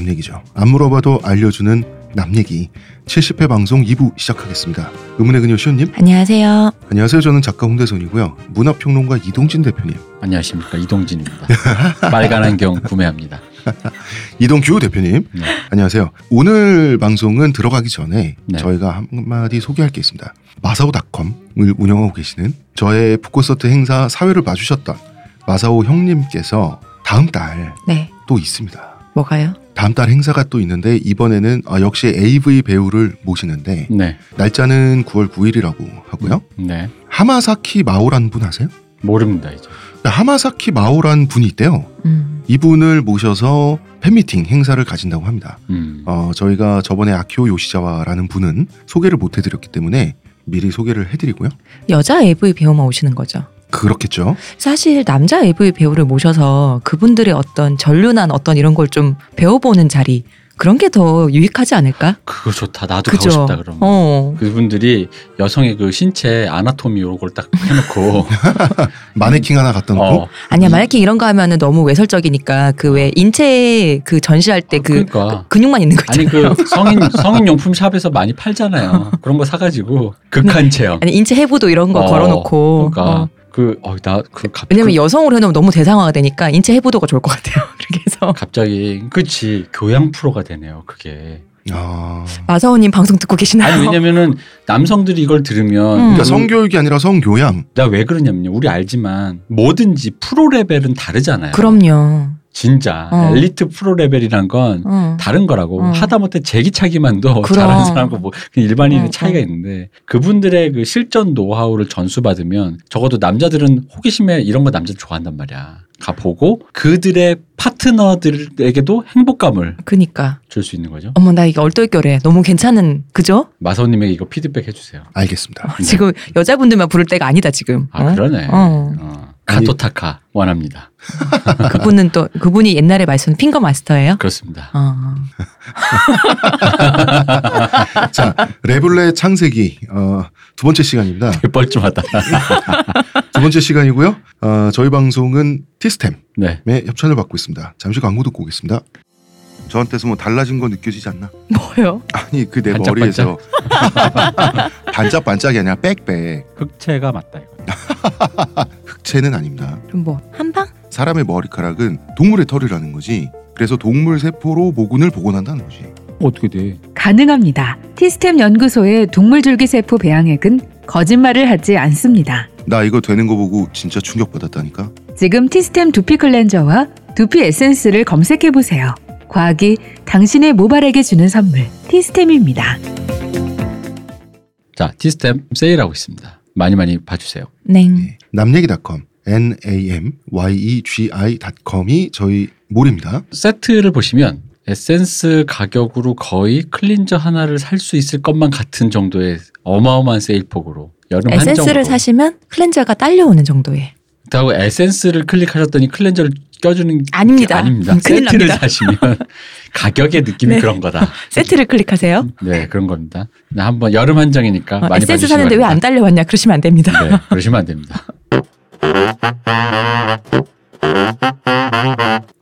남 얘기죠. 안 물어봐도 알려주는 남 얘기 70회 방송 2부 시작하겠습니다. 의문의 그녀 시온님 안녕하세요. 안녕하세요. 저는 작가 홍대선이고요. 문화평론가 이동진 대표님 안녕하십니까 이동진입니다. 빨간 안경 구매합니다. 이동규 대표님 네. 안녕하세요. 오늘 방송은 들어가기 전에 네. 저희가 한마디 소개할 게 있습니다. 마사오닷컴을 운영하고 계시는 저의 북코서트 행사 사회를 봐주셨던 마사오 형님께서 다음 달또 네. 있습니다. 뭐가요? 다음 달 행사가 또 있는데 이번에는 아, 역시 AV 배우를 모시는데 네, 날짜는 9월 9일이라고 하고요. 네 하마사키 마오란 분 아세요? 모릅니다 이제. 하마사키 마오란 분이 있대요. 음. 이분을 모셔서 팬미팅 행사를 가진다고 합니다. 음. 어, 저희가 저번에 아키오 요시자와라는 분은 소개를 못 해드렸기 때문에 미리 소개를 해드리고요. 여자 AV 배우만 오시는 거죠. 그렇겠죠. 사실 남자 AV 배우를 모셔서 그분들의 어떤 전륜한 어떤 이런 걸 좀 배워보는 자리 그런 게 더 유익하지 않을까? 그거 좋다. 나도 그죠? 가고 싶다 그러면. 어. 그분들이 여성의 그 신체 아나토미 이런 걸 딱 해놓고 마네킹 하나 갖다 놓고 어, 아니야 이- 만약에 이런 거 하면은 너무 외설적이니까 그 왜 인체 그 전시할 때그 그러니까. 근육만 있는 거 아니 있잖아요. 그 성인 성인 용품 샵에서 많이 팔잖아요. 그런 거 사가지고 극한 체험. 아니 인체 해부도 이런 거 어, 걸어놓고. 그러니까 어. 그 어 나 그 갑. 왜냐면 그- 여성으로 해놓으면 너무 대상화가 되니까 인체 해부도가 좋을 것 같아요. 그렇게 해서 갑자기 그치 교양 프로가 되네요. 그게. 아, 마사오님 방송 듣고 계시나요? 아니 왜냐면은 남성들이 이걸 들으면 음. 그러니까 성교육이 아니라 성교양. 나 왜 그러냐면요. 우리 알지만 뭐든지 프로 레벨은 다르잖아요. 그럼요. 진짜 어. 엘리트 프로 레벨이란 건 어. 다른 거라고 어. 하다못해 제기차기만도 그럼. 잘하는 사람과 뭐 일반인의 어, 차이가 어. 있는데 그분들의 그 실전 노하우를 전수받으면 적어도 남자들은 호기심에 이런 거 남자 좋아한단 말이야. 가 보고 그들의 파트너들에게도 행복감을 그니까. 줄 수 있는 거죠. 어머 나 이게 얼떨결에 너무 괜찮은 그죠? 마사오님에게 이거 피드백 해주세요. 알겠습니다. 네. 지금 여자분들만 부를 때가 아니다 지금. 아 어? 그러네. 어. 어. 카토타카 원합니다. 그분은 또 그분이 옛날에 말씀 핑거 마스터예요. 그렇습니다. 어. 자, 레블레 창세기 어, 두 번째 시간입니다. 뻘쭘하다. 두 번째 시간이고요. 어, 저희 방송은 티스템의 네. 협찬을 받고 있습니다. 잠시 광고 듣고 오겠습니다. 저한테서 뭐 달라진 거 느껴지지 않나? 뭐요? 아니 그내 반짝반짝? 머리에서 반짝반짝이 아니라 빽빽 흑채가 맞다 이거. 흑채는 아닙니다. 그럼 뭐 한방? 사람의 머리카락은 동물의 털이라는 거지. 그래서 동물 세포로 모근을 복원한다는 거지. 어떻게 돼? 가능합니다. 티스템 연구소의 동물줄기세포 배양액은 거짓말을 하지 않습니다. 나 이거 되는 거 보고 진짜 충격받았다니까. 지금 티스템 두피 클렌저와 두피 에센스를 검색해 보세요. 과학이 당신의 모발에게 주는 선물 티스템입니다. 자 티스템 세일하고 있습니다. 많이 많이 봐주세요. 냉. 네. 남얘기닷컴 n a m y e g i.com이 저희 몰입니다. 세트를 보시면 에센스 가격으로 거의 클린저 하나를 살 수 있을 것만 같은 정도의 어마어마한 세일폭으로 여름 한정으로 에센스를 사시면 클렌저가 딸려오는 정도의. 그리고 에센스를 클릭하셨더니 클렌저를 껴주는 아닙니다. 게 아닙니다. 음, 세트를. 사시면 가격의 느낌이 네. 그런 거다. 세트를 클릭하세요. 네 그런 겁니다. 네, 한번 여름 한정이니까 어, 많이 봐주시기 사는데 왜 안. 딸려왔냐 그러시면 안 됩니다. 네, 그러시면 안 됩니다.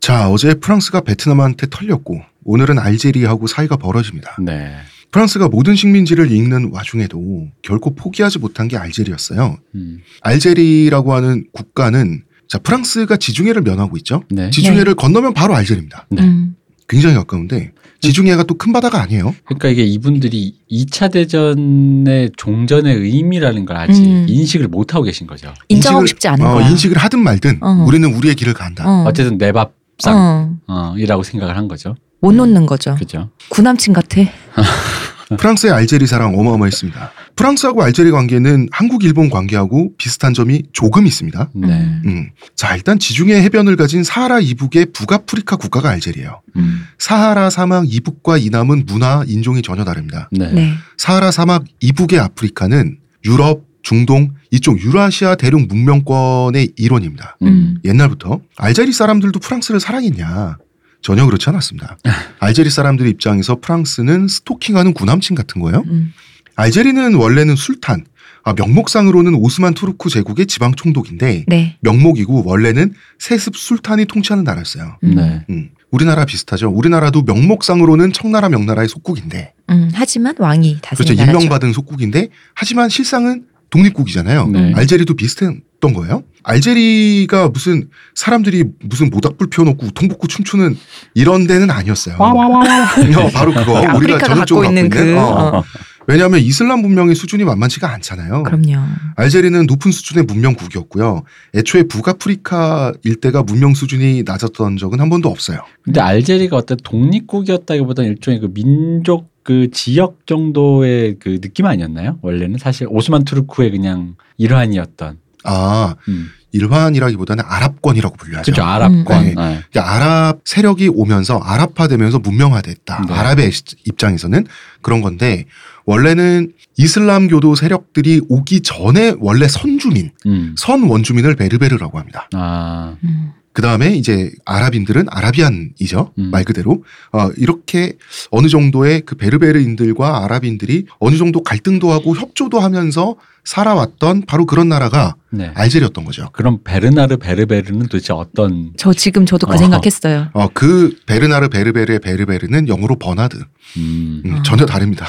자, 어제 프랑스가 베트남한테 털렸고 오늘은 알제리하고 사이가 벌어집니다. 네. 프랑스가 모든 식민지를 읽는 와중에도 결코 포기하지 못한 게 알제리였어요. 음, 알제리라고 하는 국가는 자, 프랑스가 지중해를 면하고 있죠. 네. 지중해를 건너면 바로 알제리입니다. 네. 음. 굉장히 가까운데 지중해가 또 큰 바다가 아니에요. 그러니까 이게 이분들이 2차 대전의 종전의 의미라는 걸 아직 음. 인식을 못 하고 계신 거죠. 인정하고 인식을- 싶지 않은 어, 거야. 인식을 하든 말든 어. 우리는 우리의 길을 간다. 어. 어쨌든 내 밥상 어. 어, 이라고 생각을 한 거죠. 못 놓는 거죠. 그죠? 구남친 같아. 프랑스의 알제리 사랑 어마어마했습니다. 프랑스하고 알제리 관계는 한국 일본 관계하고 비슷한 점이 조금 있습니다. 네. 음. 음. 자, 일단 지중해 해변을 가진 사하라 이북의 북아프리카 국가가 알제리예요. 음. 사하라 사막 이북과 이남은 문화, 인종이 전혀 다릅니다. 네. 네. 사하라 사막 이북의 아프리카는 유럽, 중동, 이쪽 유라시아 대륙 문명권의 일원입니다. 음. 옛날부터 알제리 사람들도 프랑스를 사랑했냐? 전혀 그렇지 않았습니다. 알제리 사람들 입장에서 프랑스는 스토킹하는 구남친 같은 거예요. 음. 알제리는 원래는 술탄, 아, 명목상으로는 오스만 투르크 제국의 지방 총독인데 네. 명목이고 원래는 세습 술탄이 통치하는 나라였어요. 음. 네. 음. 우리나라 비슷하죠. 우리나라도 명목상으로는 청나라 명나라의 속국인데 음, 하지만 왕이 다스린 그렇죠. 임명받은 속국인데 하지만 실상은 독립국이잖아요. 네. 알제리도 비슷했던 거예요. 알제리가 무슨 사람들이 무슨 모닥불 피워놓고 우통복고 춤추는 이런 데는 아니었어요. 어, 바로 그거 우리가 아프리카가 갖고 전형적으로 있는 그 어. 어, 왜냐하면 이슬람 문명의 수준이 만만치가 않잖아요. 그럼요. 알제리는 높은 수준의 문명국이었고요. 애초에 북아프리카 일대가 문명 수준이 낮았던 적은 한 번도 없어요. 근데 알제리가 어떤 독립국이었다기보다는 일종의 그 민족 그 지역 정도의 그 느낌 아니었나요? 원래는 사실 오스만 투르크의 그냥 일환이었던. 아 음. 일환이라기보다는 아랍권이라고 불려야죠. 그죠 아랍권. 네. 네. 그러니까 아랍 세력이 오면서 아랍화되면서 문명화됐다. 네. 아랍의 시- 입장에서는 그런 건데 원래는 이슬람교도 세력들이 오기 전에 원래 선주민, 음. 선 원주민을 베르베르라고 합니다. 아. 음. 그 다음에 이제 아랍인들은 아라비안이죠. 음. 말 그대로. 어, 이렇게 어느 정도의 그 베르베르인들과 아랍인들이 어느 정도 갈등도 하고 협조도 하면서 살아왔던 바로 그런 나라가 네. 알제리였던 거죠. 그럼 베르나르 베르베르는 도대체 어떤 저 지금 저도 그 어. 생각했어요. 어, 그 베르나르 베르베르의 베르베르는 영어로 버나드. 음. 음, 아. 전혀 다릅니다.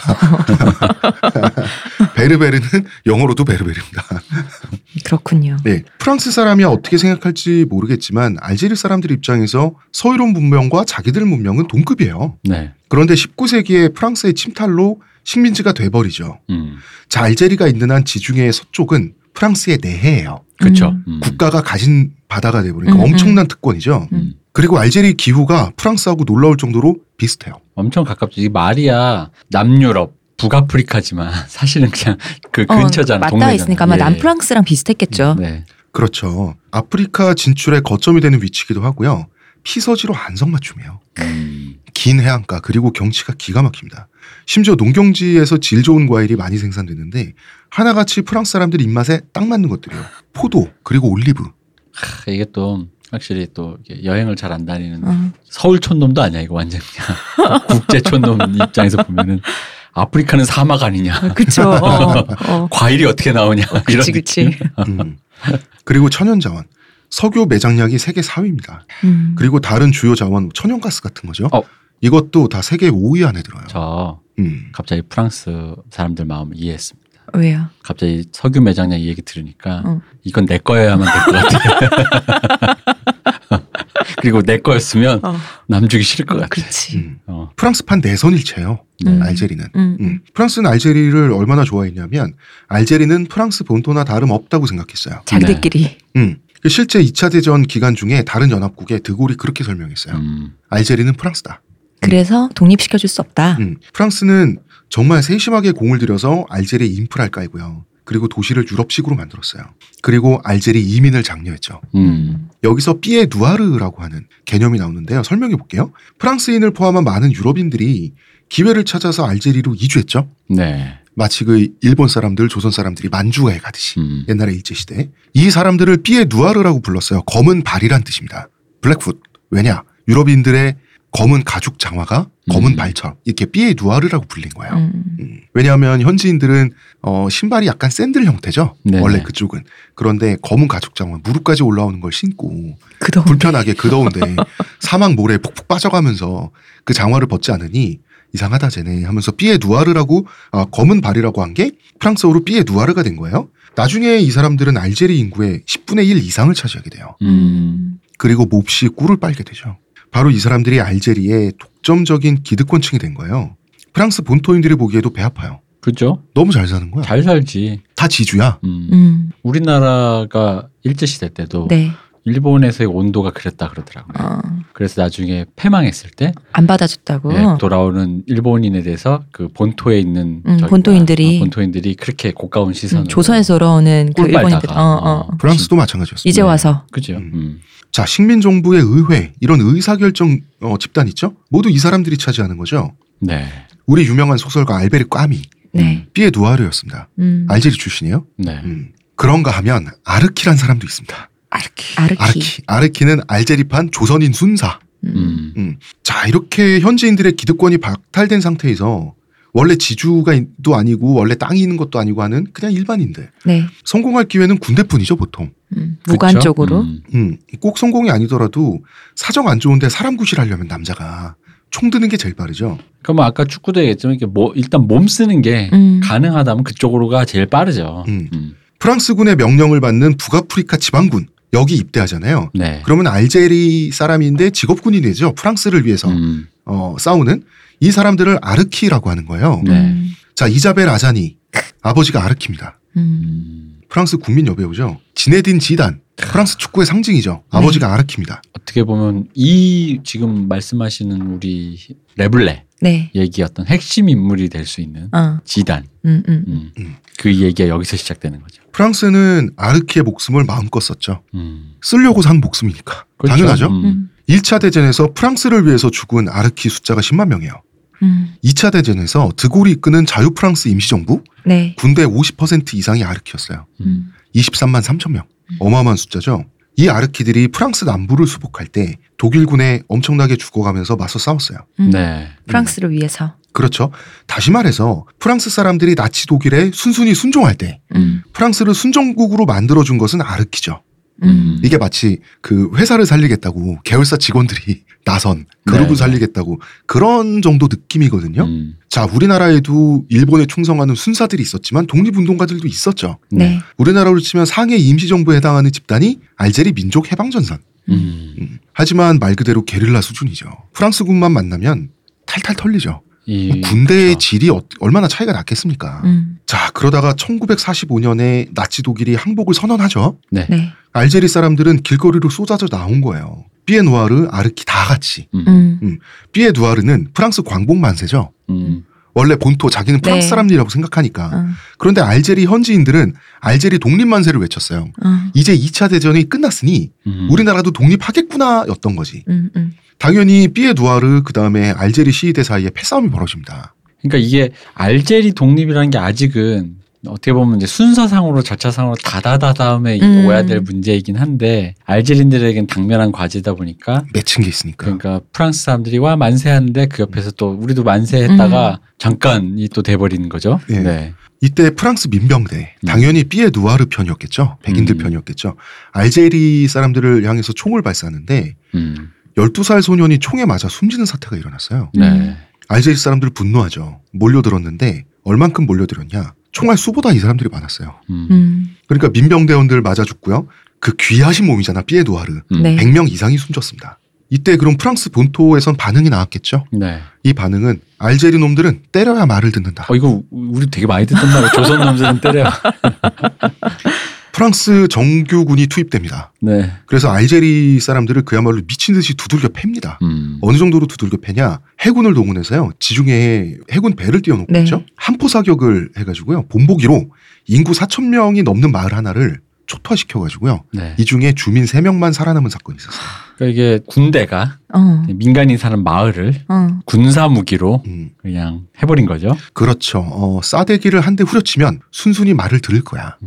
베르베르는 영어로도 베르베르입니다. 그렇군요. 네. 프랑스 사람이 어떻게 생각할지 모르겠지만 알제리 사람들 입장에서 서유럽 문명과 자기들 문명은 동급이에요. 네. 그런데 19세기에 프랑스의 침탈로 식민지가 돼버리죠. 음. 자, 알제리가 있는 한 지중해의 서쪽은 프랑스의 내해예요. 그렇죠. 음. 음. 국가가 가진 바다가 돼버리니까 음, 음. 엄청난 특권이죠. 음. 그리고 알제리 기후가 프랑스하고 놀라울 정도로 비슷해요. 엄청 가깝죠. 이 말이야 남유럽 북아프리카지만 사실은 그냥 그 어, 근처잖아. 맞닿아. 있으니까 아마 예. 남프랑스랑 비슷했겠죠. 네. 그렇죠. 아프리카 진출의 거점이 되는 위치기도 하고요. 피서지로 안성맞춤이에요. 음. 긴 해안가 그리고 경치가 기가 막힙니다. 심지어 농경지에서 질 좋은 과일이 많이 생산되는데 하나같이 프랑스 사람들 입맛에 딱 맞는 것들이요. 포도 그리고 올리브. 하, 이게 또 확실히 또 여행을 잘 안 다니는 어. 서울 촌놈도 아니야 이거 완전 그냥 국제 촌놈 입장에서 보면은 아프리카는 사막 아니냐 그쵸. 어, 어. 과일이 어떻게 나오냐 이런 그치, 그치. 느낌. 음. 그리고 천연자원. 석유 매장량이 세계 4위입니다. 음. 그리고 다른 주요 자원 천연가스 같은 거죠. 어. 이것도 다 세계 5위 안에 들어요. 저 음. 갑자기 프랑스 사람들 마음 이해했습니다. 왜요? 갑자기 석유 매장량 이 얘기 들으니까 어. 이건 내 거여야만 될 것 같아. 그리고 내 거였으면 어. 남 주기 싫을 것 같아. 그렇지. 음. 어. 프랑스판 내선일체예요. 음. 알제리는. 음. 음. 프랑스는 알제리를 얼마나 좋아했냐면 알제리는 프랑스 본토나 다름 없다고 생각했어요. 자기들끼리. 음. 실제 2차 대전 기간 중에 다른 연합국에 드골이 그렇게 설명했어요. 음. 알제리는 프랑스다. 그래서 독립시켜줄 수 없다. 음. 프랑스는 정말 세심하게 공을 들여서 알제리 인프라를 깔고요. 그리고 도시를 유럽식으로 만들었어요. 그리고 알제리 이민을 장려했죠. 음. 여기서 삐에 누아르라고 하는 개념이 나오는데요. 설명해 볼게요. 프랑스인을 포함한 많은 유럽인들이 기회를 찾아서 알제리로 이주했죠. 네. 마치 그 일본 사람들, 조선 사람들이 만주에 가듯이 음. 옛날에 일제 시대 이 사람들을 삐에 누아르라고 불렀어요. 검은 발이란 뜻입니다. 블랙풋. 왜냐? 유럽인들의 검은 가죽 장화가 검은 음. 발처럼 이렇게 삐에 누아르라고 불린 거예요. 음. 음. 왜냐하면 현지인들은 어, 신발이 약간 샌들 형태죠. 네네. 원래 그쪽은. 그런데 검은 가죽 장화 무릎까지 올라오는 걸 신고 그동 불편하게 그 더운데 사막 모래에 푹푹 빠져가면서 그 장화를 벗지 않으니 이상하다 쟤네 하면서 삐에 누아르라고 아, 검은 발이라고 한 게 프랑스어로 삐에 누아르가 된 거예요. 나중에 이 사람들은 알제리 인구의 10분의 1 이상을 차지하게 돼요. 음. 그리고 몹시 꿀을 빨게 되죠. 바로 이 사람들이 알제리의 독점적인 기득권층이 된 거예요. 프랑스 본토인들이 보기에도 배 아파요. 그죠? 너무 잘 사는 거야. 잘 살지. 다 지주야. 음. 음. 우리나라가 일제 시대 때도 네. 일본에서의 온도가 그랬다 그러더라고요. 어. 그래서 나중에 패망했을 때 안 받아줬다고. 예, 돌아오는 일본인에 대해서 그 본토에 있는 음, 본토인들이. 어, 본토인들이 그렇게 고가운 시선으로 음, 조선에서 돌아오는 그꿀 일본인들. 어, 어. 어. 프랑스도 마찬가지였습니다. 이제 와서. 그죠? 음. 음. 자, 식민 정부의 의회, 이런 의사결정 어, 집단 있죠? 모두 이 사람들이 차지하는 거죠. 네. 우리 유명한 소설가 알베르 꽈미, 네. 삐에 누아르였습니다. 음. 알제리 출신이에요. 네. 음. 그런가 하면 아르키란 사람도 있습니다. 아르키. 아르키. 아르키. 아르키는 알제리판 조선인 순사. 음. 음. 자, 이렇게 현지인들의 기득권이 박탈된 상태에서 원래 지주가도 아니고 원래 땅이 있는 것도 아니고 하는 그냥 일반인들. 네. 성공할 기회는 군대뿐이죠 보통. 음? 무관적으로. 음. 음, 꼭 성공이 아니더라도 사정 안 좋은데 사람 구실하려면 남자가 총 드는 게 제일 빠르죠. 뭐 아까 축구도 얘기했지만 이게 뭐 일단 몸 쓰는 게 음. 가능하다면 그쪽으로가 제일 빠르죠. 음. 음. 프랑스군의 명령을 받는 북아프리카 지방군 여기 입대하잖아요. 네. 그러면 알제리 사람인데 직업군이 되죠. 프랑스를 위해서 음. 어, 싸우는 이 사람들을 아르키라고 하는 거예요. 네. 음. 자 이자벨 아자니 아버지가 아르키입니다. 음. 음. 프랑스 국민 여배우죠. 지네딘 지단 프랑스 축구의 상징이죠. 네. 아버지가 아르키입니다. 어떻게 보면 이 지금 말씀하시는 우리 레블레 네. 얘기 어떤 핵심 인물이 될 수 있는 어. 지단. 음, 음. 음. 음. 그 얘기가 여기서 시작되는 거죠. 프랑스는 아르키의 목숨을 마음껏 썼죠. 음. 쓰려고 산 목숨이니까. 그렇죠. 당연하죠. 음. 음. 1차 대전에서 프랑스를 위해서 죽은 아르키 숫자가 10만 명이에요. 음. 2차 대전에서 드골이 이끄는 자유 프랑스 임시정부 네. 군대 50% 이상이 아르키였어요. 음. 23만 3천 명. 음. 어마어마한 숫자죠. 이 아르키들이 프랑스 남부를 수복할 때 독일군에 엄청나게 죽어가면서 맞서 싸웠어요. 음. 네. 프랑스를 위해서. 그렇죠. 다시 말해서 프랑스 사람들이 나치 독일에 순순히 순종할 때 음. 프랑스를 순정국으로 만들어준 것은 아르키죠. 음. 이게 마치 그 회사를 살리겠다고 계열사 직원들이 나선 그룹을 네. 살리겠다고 그런 정도 느낌이거든요. 음. 자, 우리나라에도 일본에 충성하는 순사들이 있었지만 독립운동가들도 있었죠. 네. 우리나라로 치면 상해 임시정부에 해당하는 집단이 알제리 민족 해방전선. 음. 음. 하지만 말 그대로 게릴라 수준이죠. 프랑스군만 만나면 탈탈 털리죠. 이 군대의 그렇죠. 질이 어- 얼마나 차이가 났겠습니까? 음. 자, 그러다가 1945년에 나치 독일이 항복을 선언하죠. 네. 알제리 사람들은 길거리로 쏟아져 나온 거예요. 삐에누아르, 아르키 다 같이. 음. 음. 삐에누아르는 프랑스 광복 만세죠. 음. 원래 본토 자기는 프랑스 네. 사람이라고 생각하니까. 어. 그런데 알제리 현지인들은 알제리 독립 만세를 외쳤어요. 어. 이제 2차 대전이 끝났으니 음. 우리나라도 독립하겠구나였던 거지. 음. 음. 당연히 삐에누아르 그다음에 알제리 시위대 사이에 패싸움이 벌어집니다. 그러니까 이게 알제리 독립이라는 게 아직은 어떻게 보면 이제 순서상으로 절차상으로 다다다 다음에 음. 오야 될 문제이긴 한데 알제리인들에겐 당면한 과제다 보니까 맺힌 게 있으니까. 그러니까 프랑스 사람들이 와 만세하는데 그 옆에서 또 우리도 만세했다가 잠깐이 또 돼버리는 거죠. 예. 네. 이때 프랑스 민병대 음. 당연히 삐에 누아르 편이었겠죠. 백인들 음. 편이었겠죠. 알제리 사람들을 향해서 총을 발사하는데 음. 12살 소년이 총에 맞아 숨지는 사태가 일어났어요. 네. 음. 알제리 사람들 분노하죠. 몰려들었는데 얼만큼 몰려들었냐? 총알 수보다 이 사람들이 많았어요. 음. 음. 그러니까 민병대원들 맞아 죽고요. 그 귀하신 몸이잖아. 삐에누아르. 음. 네. 100명 이상이 숨졌습니다. 이때 그럼 프랑스 본토에선 반응이 나왔겠죠. 네. 이 반응은 알제리 놈들은 때려야 말을 듣는다. 어 이거 우리 되게 많이 듣던 말이에요. 조선 남자는 때려. 프랑스 정규군이 투입됩니다. 네. 그래서 알제리 사람들을 그야말로 미친 듯이 두들겨 팹니다. 음. 어느 정도로 두들겨 패냐? 해군을 동원해서요. 지중해에 해군 배를 띄워놓고 네. 있죠. 한포 사격을 해가지고요. 본보기로 인구 4천 명이 넘는 마을 하나를 초토화시켜가지고요. 네. 이 중에 주민 3명만 살아남은 사건이 있었어요. 그러니까 이게 군대가 어. 민간인 사는 마을을 어. 군사 무기로 음, 그냥 해버린 거죠. 그렇죠. 어, 싸대기를 한 대 후려치면 순순히 말을 들을 거야.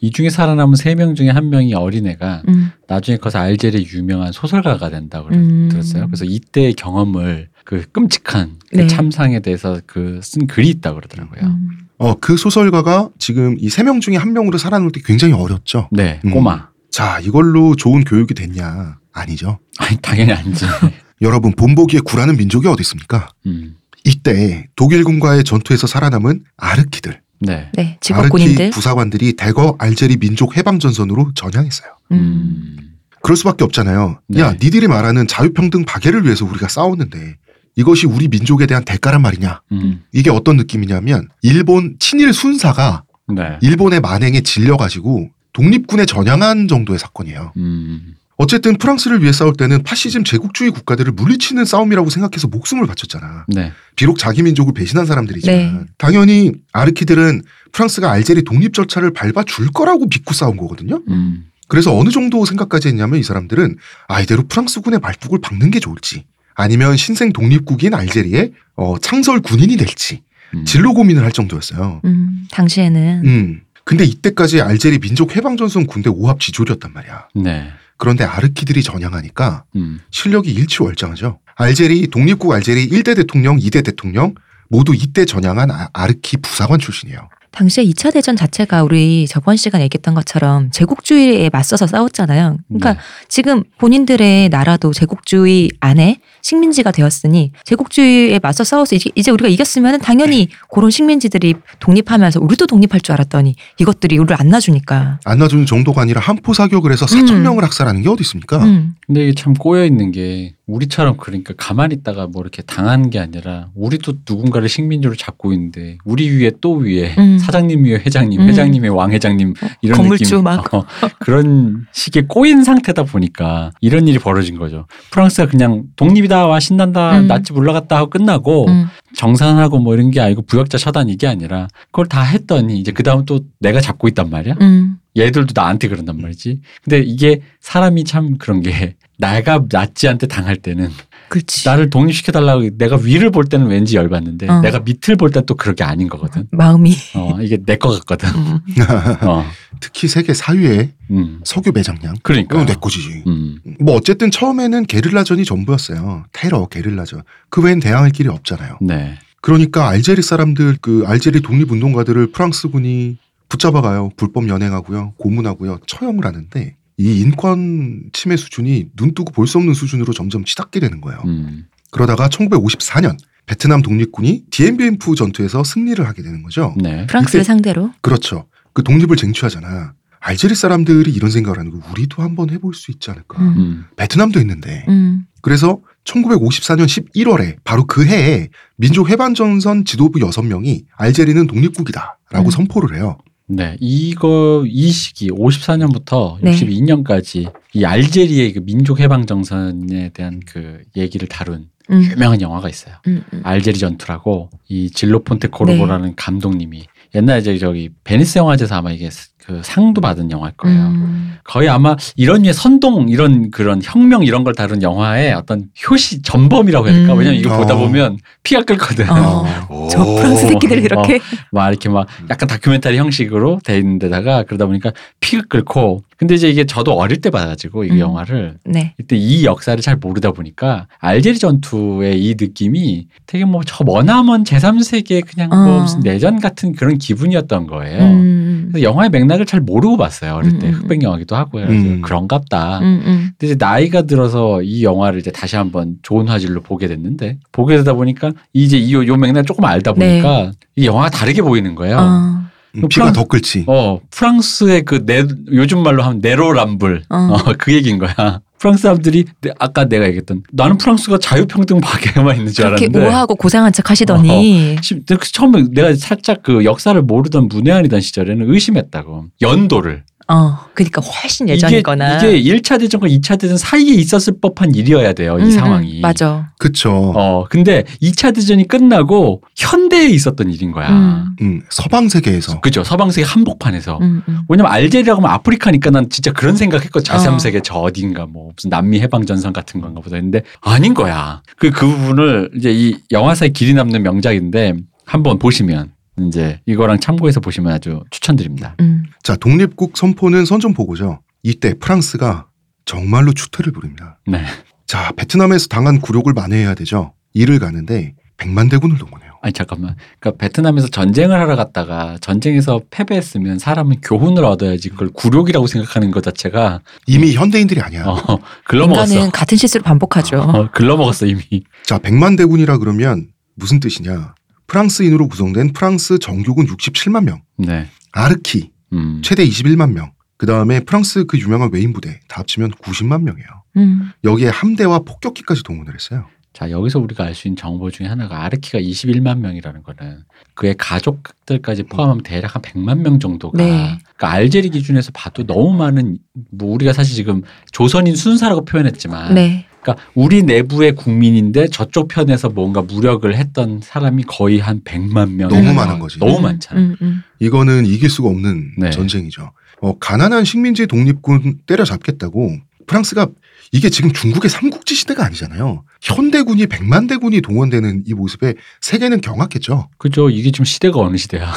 이 중에 살아남은 세명 중에 한 명이 어린애가 음. 나중에 커서 알제리 유명한 소설가가 된다고 음. 들었어요. 그래서 이때의 경험을 그 끔찍한 그 네. 참상에 대해서 그 쓴 글이 있다고 그러더라고요. 음. 어, 그 소설가가 지금 이 세 명 중에 한 명으로 살아남을 때 굉장히 어렸죠. 네, 음. 꼬마. 자, 이걸로 좋은 교육이 됐냐? 아니죠. 아니 당연히 아니지. 여러분, 본보기에 굴하는 민족이 어디 있습니까? 음. 이때 독일군과의 전투에서 살아남은 아르키들, 네. 네. 아르키 직업군인들. 부사관들이 대거 알제리 민족 해방 전선으로 전향했어요. 음. 음. 그럴 수밖에 없잖아요. 네. 야, 니들이 말하는 자유평등 박애를 위해서 우리가 싸웠는데 이것이 우리 민족에 대한 대가란 말이냐? 음. 이게 어떤 느낌이냐면 일본 친일 순사가 네. 일본의 만행에 질려가지고 독립군에 전향한 정도의 사건이에요. 음. 어쨌든 프랑스를 위해 싸울 때는 파시즘 제국주의 국가들을 물리치는 싸움이라고 생각해서 목숨을 바쳤잖아. 네. 비록 자기 민족을 배신한 사람들이지만 네. 당연히 아르키들은 프랑스가 알제리 독립 절차를 밟아 줄 거라고 믿고 싸운 거거든요. 음. 그래서 어느 정도 생각까지 했냐면 이 사람들은 아 이대로 프랑스군의 말뚝을 박는 게 좋을지 아니면 신생 독립국인 알제리의 어, 창설 군인이 될지 음. 진로 고민을 할 정도였어요. 음. 당시에는 음. 근데 이때까지 알제리 민족 해방 전선 군대 오합 지졸이었단 말이야. 네. 그런데 아르키들이 전향하니까 음. 실력이 일치월장하죠. 알제리 독립국 알제리 1대 대통령, 2대 대통령 모두 이때 전향한 아- 아르키 부사관 출신이에요. 당시에 2차 대전 자체가 우리 저번 시간에 얘기했던 것처럼 제국주의에 맞서서 싸웠잖아요. 그러니까 네. 지금 본인들의 나라도 제국주의 안에 식민지가 되었으니 제국주의에 맞서 싸워서 이제- 이제 우리가 이겼으면 당연히 그런 식민지들이 독립하면서 우리도 독립할 줄 알았더니 이것들이 우리를 안 놔주니까. 안 놔주는 정도가 아니라 한포 사격을 해서 4천 음. 명을 학살하는 게 어디 있습니까? 음. 근데 이게 참 꼬여 있는 게 우리처럼 그러니까 가만히 있다가 뭐 이렇게 당하는 게 아니라 우리도 누군가를 식민지로 잡고 있는데 우리 위에 또 위에 음. 사장님 위에 회장님, 음. 회장님이 왕 회장님 이런 건물주 느낌 막. 어, 그런 식의 꼬인 상태다 보니까 이런 일이 벌어진 거죠. 프랑스가 그냥 독립이다 와 신난다 음. 나치 물러갔다 하고 끝나고 음. 정산하고 뭐 이런 게 아니고 부역자 처단 이게 아니라 그걸 다 했더니 이제 그 다음 또 내가 잡고 있단 말이야. 음. 얘들도 나한테 그런단 말이지. 근데 이게 사람이 참 그런 게 내가 나치한테 당할 때는 그렇지. 나를 독립시켜 달라고 내가 위를 볼 때는 왠지 열받는데 어. 내가 밑을 볼땐또 그렇게 아닌 거거든. 마음이. 어, 이게 내 거 같거든. 음. 어, 특히 세계 사유의 음. 석유 매장량. 그러니까. 내 거지. 음. 뭐 어쨌든 처음에는 게릴라전이 전부였어요. 테러, 게릴라전. 그 외엔 대항할 길이 없잖아요. 네. 그러니까 알제리 사람들 그 알제리 독립운동가들을 프랑스군이 붙잡아가요. 불법 연행하고요. 고문하고요. 처형을 하는데 이 인권 침해 수준이 눈 뜨고 볼 수 없는 수준으로 점점 치닫게 되는 거예요. 음. 그러다가 1954년 베트남 독립군이 디엠비엠프 전투에서 승리를 하게 되는 거죠. 네. 프랑스를 상대로. 그렇죠. 그 독립을 쟁취하잖아. 알제리 사람들이 이런 생각을 하는 거 우리도 한번 해볼 수 있지 않을까. 음. 음. 베트남도 했는데. 음. 그래서 1954년 11월에 바로 그 해에 민족 해방전선 지도부 6명이 알제리는 독립국이다라고 음. 선포를 해요. 네. 이거, 이 시기, 54년부터 네. 62년까지 이 알제리의 그 민족 해방 정선에 대한 그 얘기를 다룬 음. 유명한 영화가 있어요. 음. 음. 알제리 전투라고 이 질로 폰테 코르보라는 감독님이 옛날에 저기, 저기 베니스 영화제에서 아마 이게 그 상도 받은 영화일 거예요. 음. 거의 아마 이런 류의 선동 이런 그런 혁명 이런 걸 다룬 영화의 어떤 효시 전범이라고 해야 될까? 음. 왜냐면 이거 보다 어. 보면 피가 끓거든. 어. 오. 저 프랑스 새끼들 이렇게. 막 이렇게 막 약간 다큐멘터리 형식으로 돼 있는 데다가 그러다 보니까 피가 끓고 근데 이제 이게 저도 어릴 때 봐가지고 이 음. 영화를 네. 이때 이 역사를 잘 모르다 보니까 알제리 전투의 이 느낌이 되게 뭐 저 머나먼 제3세계 그냥 뭐 어. 무슨 내전 같은 그런 기분이었던 거예요. 음. 그래서 영화의 맥락 을 잘 모르고 봤어요. 어릴 때 음, 음, 흑백 영화기도 하고요. 음. 그런갑다. 음. 음. 근데 이제 나이가 들어서 이 영화를 이제 다시 한번 좋은 화질로 보게 됐는데 보게 되다 보니까 이제 이요 맥락 조금 알다 네. 보니까 이 영화가 다르게 보이는 거예요. 어. 음, 피가 프랑- 더 끓지. 어 프랑스의 그 네, 요즘 말로 하면 네로람불 어. 어, 그 얘기인 거야. 프랑스 사람들이 내- 아까 내가 얘기했던 나는 프랑스가 자유평등 박애만 있는 줄 그렇게 알았는데 오하고 고상한 척 하시더니. 시- 그 처음에 내가 살짝 그 역사를 모르던 문외한이던 시절에는 의심했다고. 연도를 어 그러니까 훨씬 예전이거나 이게, 이게 1차 대전과 2차 대전 사이에 있었을 법한 일이어야 돼요. 이 음, 상황이. 음, 맞아. 그쵸. 어, 근데 2차 대전이 끝나고 현대에 있었던 일인 거야. 음. 음, 서방 세계에서. 그죠. 서방 세계 한복판에서. 음, 음. 왜냐면 알제리라고 하면 아프리카니까 난 진짜 그런 생각했고 어. 제3세계 저 어딘가 뭐 무슨 남미 해방 전선 같은 건가 보다 했는데 아닌 거야. 그, 그 부분을 이제 이 영화사에 길이 남는 명작인데 한번 보시면 이제 이거랑 참고해서 보시면 아주 추천드립니다. 음. 자, 독립국 선포는 선전포고죠. 이때 프랑스가 정말로 추태를 부립니다. 네. 자, 베트남에서 당한 굴욕을 만회해야 되죠. 이를 가는데 100만 대군을 동원해요. 아니 잠깐만. 그러니까 베트남에서 전쟁을 하러 갔다가 전쟁에서 패배했으면 사람은 교훈을 얻어야지 그걸 굴욕이라고 생각하는 것 자체가 이미 현대인들이 아니야. 어, 글러먹었어. 인간은 같은 실수를 반복하죠. 어, 글러먹었어 이미. 자, 100만 대군이라 그러면 무슨 뜻이냐? 프랑스인으로 구성된 프랑스 정규군 67만 명, 네. 아르키 음. 최대 21만 명, 그 다음에 프랑스 그 유명한 외인 부대 다 합치면 90만 명이에요. 음. 여기에 함대와 폭격기까지 동원을 했어요. 자 여기서 우리가 알 수 있는 정보 중에 하나가 아르키가 21만 명이라는 거는 그의 가족들까지 포함하면 대략 한 100만 명 정도가 네. 그러니까 알제리 기준에서 봐도 너무 많은 뭐 우리가 사실 지금 조선인 순사라고 표현했지만 네. 그러니까 우리 내부의 국민인데 저쪽 편에서 뭔가 무력을 했던 사람이 거의 한 100만 명 너무 음. 많은 거지. 너무 음, 많잖아. 음, 음. 이거는 이길 수가 없는 네. 전쟁이죠. 어, 가난한 식민지 독립군 때려잡겠다고 프랑스가 이게 지금 중국의 삼국지 시대가 아니잖아요. 현대군이 100만 대군이 동원되는 이 모습에 세계는 경악했죠. 그죠 이게 지금 시대가 어느 시대야.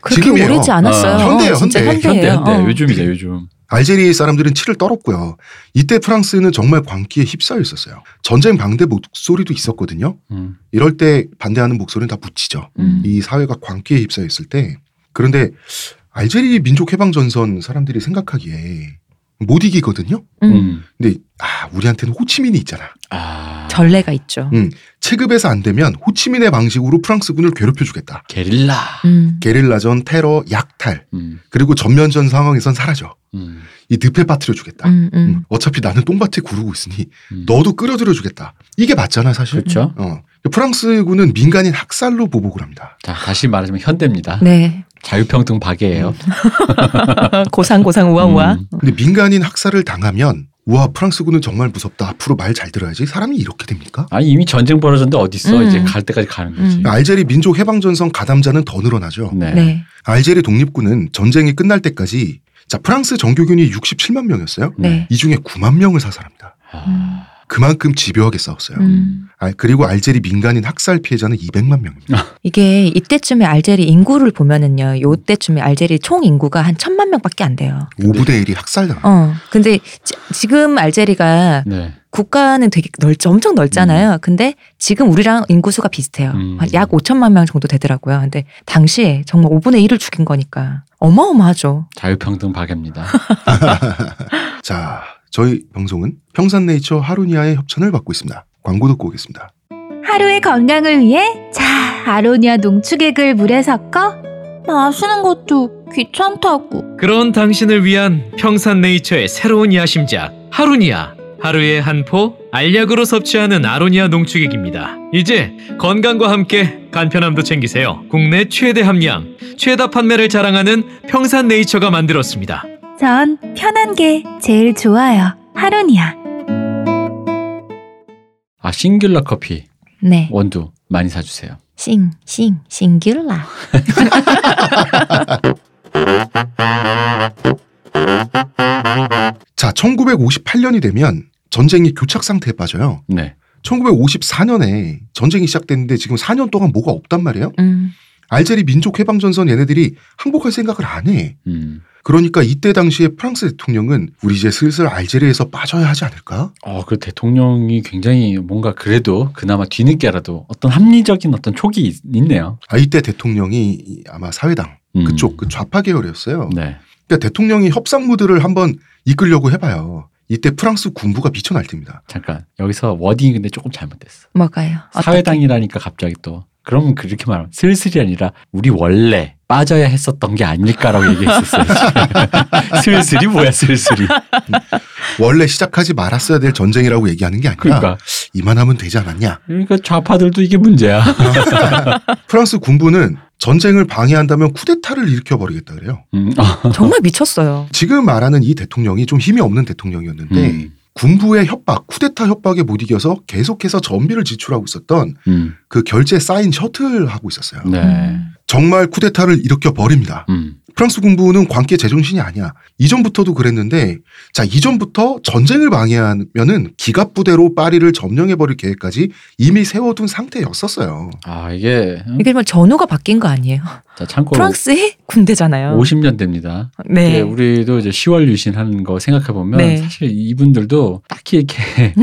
그렇게 지금이에요. 오래지 않았어요. 어, 현대예요, 진짜 현대. 현대 현대예요. 현대 어. 요즘이죠 요즘. 알제리 사람들은 치를 떨었고요. 이때 프랑스는 정말 광기에 휩싸여 있었어요. 전쟁 방대 목소리도 있었거든요. 음. 이럴 때 반대하는 목소리는 다 묻히죠. 음. 이 사회가 광기에 휩싸여 있을 때. 그런데 알제리 민족 해방 전선 사람들이 생각하기에 못 이기거든요. 음. 음. 근데 아 우리한테는 호치민이 있잖아. 아. 전례가 있죠. 음. 체급에서 안 되면 호치민의 방식으로 프랑스군을 괴롭혀주겠다. 게릴라. 음. 게릴라전, 테러, 약탈 음. 그리고 전면전 상황에선 사라져. 음. 이 늪에 빠뜨려 주겠다. 음, 음. 음, 어차피 나는 똥밭에 구르고 있으니 음. 너도 끌어들여 주겠다. 이게 맞잖아 사실. 그렇죠. 어. 프랑스군은 민간인 학살로 보복을 합니다. 자 다시 말하자면 현대입니다. 네. 자유평등 박애예요. 고상 고상 우아 우아. 음. 근데 민간인 학살을 당하면 우와 프랑스군은 정말 무섭다. 앞으로 말 잘 들어야지. 사람이 이렇게 됩니까? 아니 이미 전쟁 벌어졌는데 어디 있어? 음. 이제 갈 때까지 가는 거지. 음. 알제리 민족 해방 전선 가담자는 더 늘어나죠. 네. 네. 알제리 독립군은 전쟁이 끝날 때까지 자 프랑스 정규군이 67만 명이었어요. 네. 이 중에 9만 명을 사살합니다. 아, 그만큼 집요하게 싸웠어요. 음. 아, 그리고 알제리 민간인 학살 피해자는 200만 명입니다. 이게 이때쯤에 알제리 인구를 보면은요. 요때쯤에 알제리 총 인구가 한 천만 명밖에 안 돼요. 5분의 1이 학살당. 어. 근데 지, 지금 알제리가 네. 국가는 되게 넓, 엄청 넓잖아요. 근데 지금 우리랑 인구수가 비슷해요. 음. 한약 5천만 명 정도 되더라고요. 근데 당시에 정말 5분의 1을 죽인 거니까 어마어마하죠. 자유평등 박애입니다. 자, 저희 방송은 평산네이처 하루니아의 협찬을 받고 있습니다. 광고 듣고 오겠습니다. 하루의 건강을 위해 자 아로니아 농축액을 물에 섞어 마시는 것도 귀찮다고 그런 당신을 위한 평산네이처의 새로운 야심작 하루니아 하루에 한 포 알약으로 섭취하는 아로니아 농축액입니다. 이제 건강과 함께 간편함도 챙기세요. 국내 최대 함량, 최다 판매를 자랑하는 평산네이처가 만들었습니다. 전 편한 게 제일 좋아요 하루니아 아 싱귤러 커피 네. 원두 많이 사주세요. 싱, 싱, 싱귤라. 자, 1958년이 되면 전쟁이 교착 상태에 빠져요. 네. 1954년에 전쟁이 시작됐는데 지금 4년 동안 뭐가 없단 말이에요. 음. 알제리 민족 해방 전선 얘네들이 항복할 생각을 안 해. 음. 그러니까 이때 당시에 프랑스 대통령은 우리 이제 슬슬 알제리에서 빠져야 하지 않을까? 어, 그 대통령이 굉장히 뭔가 그래도 그나마 뒤늦게라도 어떤 합리적인 어떤 촉이 있- 있네요. 아, 이때 대통령이 이- 아마 사회당 음. 그쪽 그 좌파 계열이었어요. 네. 그러니까 대통령이 협상 무드를 한번 이끌려고 해봐요. 이때 프랑스 군부가 미쳐날 때입니다. 잠깐 여기서 워딩이 근데 조금 잘못됐어. 뭐가요? 사회당이라니까 갑자기 또 그럼 그렇게 말하면 슬슬이 아니라 우리 원래 빠져야 했었던 게 아닐까라고 얘기했었어요. 슬슬이 뭐야 슬슬이. 원래 시작하지 말았어야 될 전쟁이라고 얘기하는 게 아니라 그러니까 이만하면 되지 않았냐. 그러니까 좌파들도 이게 문제야. 프랑스 군부는 전쟁을 방해한다면 쿠데타를 일으켜버리겠다 그래요. 음. 어. 정말 미쳤어요. 지금 말하는 이 대통령이 좀 힘이 없는 대통령이었는데 음. 군부의 협박, 쿠데타 협박에 못 이겨서 계속해서 전비를 지출하고 있었던 음. 그 결제 사인 셔틀 하고 있었어요. 네. 음. 정말 쿠데타를 일으켜 버립니다. 음. 프랑스 군부는 광기의 제정신이 아니야. 이전부터도 그랬는데, 자, 이전부터 전쟁을 방해하면은 기갑 부대로 파리를 점령해버릴 계획까지 이미 세워둔 상태였었어요. 아 이게 음? 이게 뭐 전후가 바뀐 거 아니에요? 자 참고로 프랑스의 군대잖아요. 50년대입니다. 네. 예, 우리도 이제 10월 유신 하는 거 생각해 보면 네. 사실 이분들도 딱히 이렇게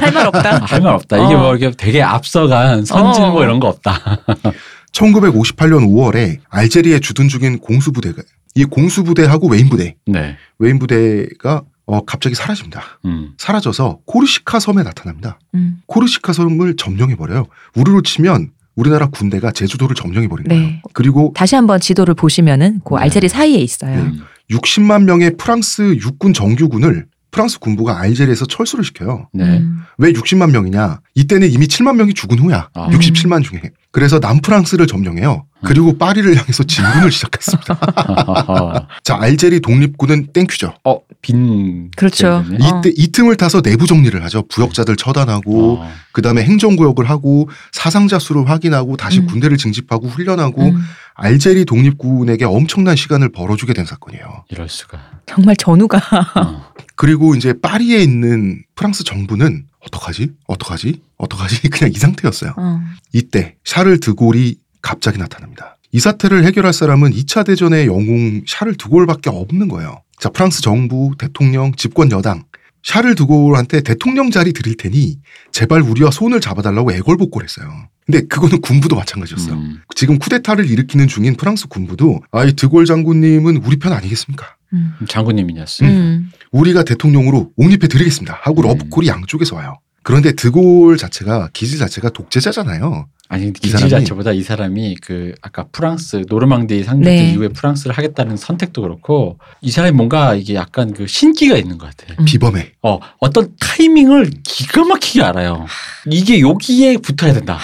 할 말 없다. 할 말 없다. 이게 어. 뭐 이렇게 되게 앞서간 선진 어. 뭐 이런 거 없다. 1958년 5월에 알제리에 주둔 중인 공수부대가, 이 공수부대하고 웨인부대, 네. 웨인부대가 어, 갑자기 사라집니다. 음. 사라져서 코르시카 섬에 나타납니다. 음. 코르시카 섬을 점령해 버려요. 우리로 치면 우리나라 군대가 제주도를 점령해 버린 거예요. 네. 그리고 다시 한번 지도를 보시면은 그 네. 알제리 사이에 있어요. 네. 음. 60만 명의 프랑스 육군 정규군을 프랑스 군부가 알제리에서 철수를 시켜요. 네. 음. 왜 60만 명이냐? 이때는 이미 7만 명이 죽은 후야. 아. 67만 중에. 그래서 남프랑스를 점령해요. 그리고 파리를 향해서 진군을 시작했습니다. 자, 알제리 독립군은 thank you죠. 어, 빈. 그렇죠. 기억이네. 어. 이 틈을 타서 내부 정리를 하죠. 부역자들 처단하고 어. 그 다음에 행정구역을 하고 사상자 수를 확인하고 다시 음. 군대를 징집하고 훈련하고 음. 알제리 독립군에게 엄청난 시간을 벌어주게 된 사건이에요. 이럴 수가. 정말 전후가 어. 그리고 이제 파리에 있는 프랑스 정부는 어떡하지? 어떡하지? 어떡하지? 그냥 이 상태였어요. 어. 이때 샤를 드골이 갑자기 나타납니다. 이 사태를 해결할 사람은 2차 대전의 영웅 샤를 드골밖에 없는 거예요. 자 프랑스 정부, 대통령, 집권 여당 샤를 드골한테 대통령 자리 드릴 테니 제발 우리와 손을 잡아달라고 애걸복걸했어요. 근데 그거는 군부도 마찬가지였어요. 음. 지금 쿠데타를 일으키는 중인 프랑스 군부도 아이 드골 장군님은 우리 편 아니겠습니까? 음. 장군님이었어. 음. 우리가 대통령으로 옹립해 드리겠습니다. 하고 음. 러브콜이 양쪽에서 와요. 그런데 드골 자체가 기질 자체가 독재자잖아요. 아니 기질 사람이- 자체보다 이 사람이 그 아까 프랑스 노르망디 상륙전 네. 이후에 프랑스를 하겠다는 선택도 그렇고 이 사람이 뭔가 이게 약간 그 신기가 있는 것 같아. 음. 비범해. 어 어떤 타이밍을 기가 막히게 알아요. 이게 여기에 붙어야 된다.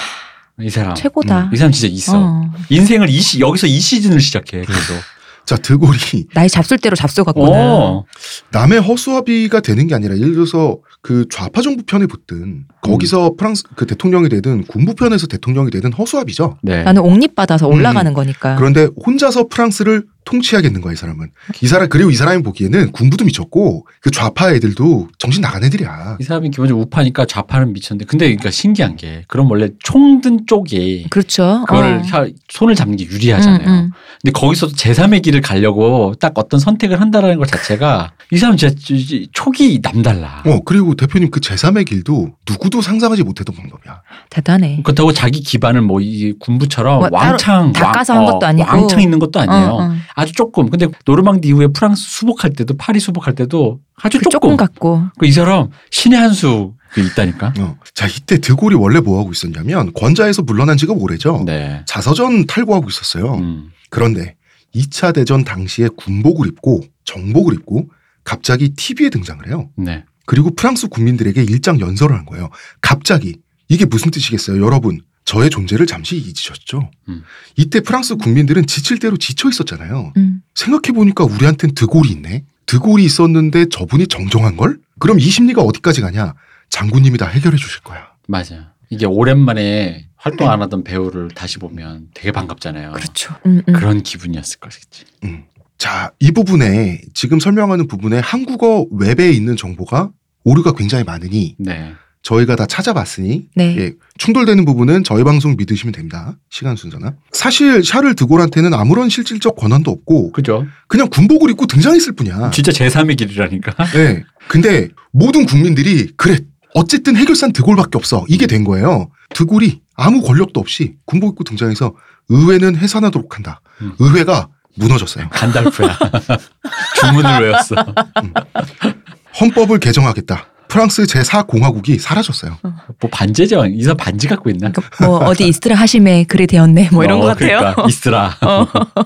이 사람. 최고다. 이 사람 진짜 있어. 어. 인생을 이 시, 여기서 이 시즌을 시작해. 그래도. 자 드골이 나의 잡술대로 잡숴갔구나. 어. 남의 허수아비가 되는 게 아니라 예를 들어서 그 좌파 정부 편에 붙든 거기서 프랑스 그 대통령이 되든 군부 편에서 대통령이 되든 허수아비죠. 네. 나는 옹립받아서 음. 올라가는 거니까. 그런데 혼자서 프랑스를 통치하겠는 거야 이 사람은. 이 사람 그리고 이 사람이 보기에는 군부도 미쳤고 그 좌파 애들도 정신 나간 애들이야. 이 사람이 기본적으로 우파니까 좌파는 미쳤는데 근데 그러니까 신기한 게 그럼 원래 총든 쪽이 그렇죠. 그걸 어. 혀- 손을 잡는 게 유리하잖아요. 음, 음. 근데 거기서도 제3의 길을 가려고 딱 어떤 선택을 한다라는 것 자체가 이 사람 진짜 촉이 남달라. 어 그리고 대표님 그 제3의 길도 누구도 상상하지 못했던 방법이야. 대단해. 그렇다고 자기 기반을 뭐 이 군부처럼 뭐 왕창 닦아서 왕- 한 것도 아니고. 왕창 있는 것도 아니에요. 어, 어. 아주 조금. 근데 노르망디 이후에 프랑스 수복할 때도 파리 수복할 때도 아주 그 조금. 갖고. 그 이 사람 신의 한 수 있다니까. 어. 자 이때 드골이 원래 뭐 하고 있었냐면 권자에서 물러난 지가 오래죠. 네. 자서전 탈구하고 있었어요. 음. 그런데 2차 대전 당시에 군복을 입고 정복을 입고 갑자기 TV에 등장을 해요. 네. 그리고 프랑스 국민들에게 일장 연설을 한 거예요. 갑자기 이게 무슨 뜻이겠어요, 여러분? 저의 존재를 잠시 잊으셨죠? 음. 이때 프랑스 국민들은 지칠 대로 지쳐 있었잖아요. 음. 생각해 보니까 우리한텐 드골이 있네. 드골이 있었는데 저분이 정정한 걸? 그럼 이 심리가 어디까지 가냐? 장군님이 다 해결해 주실 거야. 맞아. 이게 오랜만에 활동 안 하던 배우를 다시 보면 되게 반갑잖아요. 그렇죠. 음, 음. 그런 기분이었을 것이지. 음. 자, 이 부분에 지금 설명하는 부분에 한국어 웹에 있는 정보가 오류가 굉장히 많으니 네. 저희가 다 찾아봤으니 네. 예, 충돌되는 부분은 저희 방송 믿으시면 됩니다. 시간 순서나. 사실 샤를 드골한테는 아무런 실질적 권한도 없고 그죠? 그냥 군복을 입고 등장했을 뿐이야. 진짜 제3의 길이라니까. 네. 근데 모든 국민들이 그래 어쨌든 해결사는 드골밖에 없어 이게 된 거예요. 드골이 아무 권력도 없이 군복 입고 등장해서 의회는 해산하도록 한다. 음. 의회가 무너졌어요. 간달프야. 주문을 외웠어. 헌법을 개정하겠다. 프랑스 제4공화국이 사라졌어요. 뭐 반제죠. 이사 반지 갖고 있나? 그러니까 뭐 어디 이스라 하심에 글이 되었네. 뭐 이런 어, 것 같아요. 그러니까 이스라.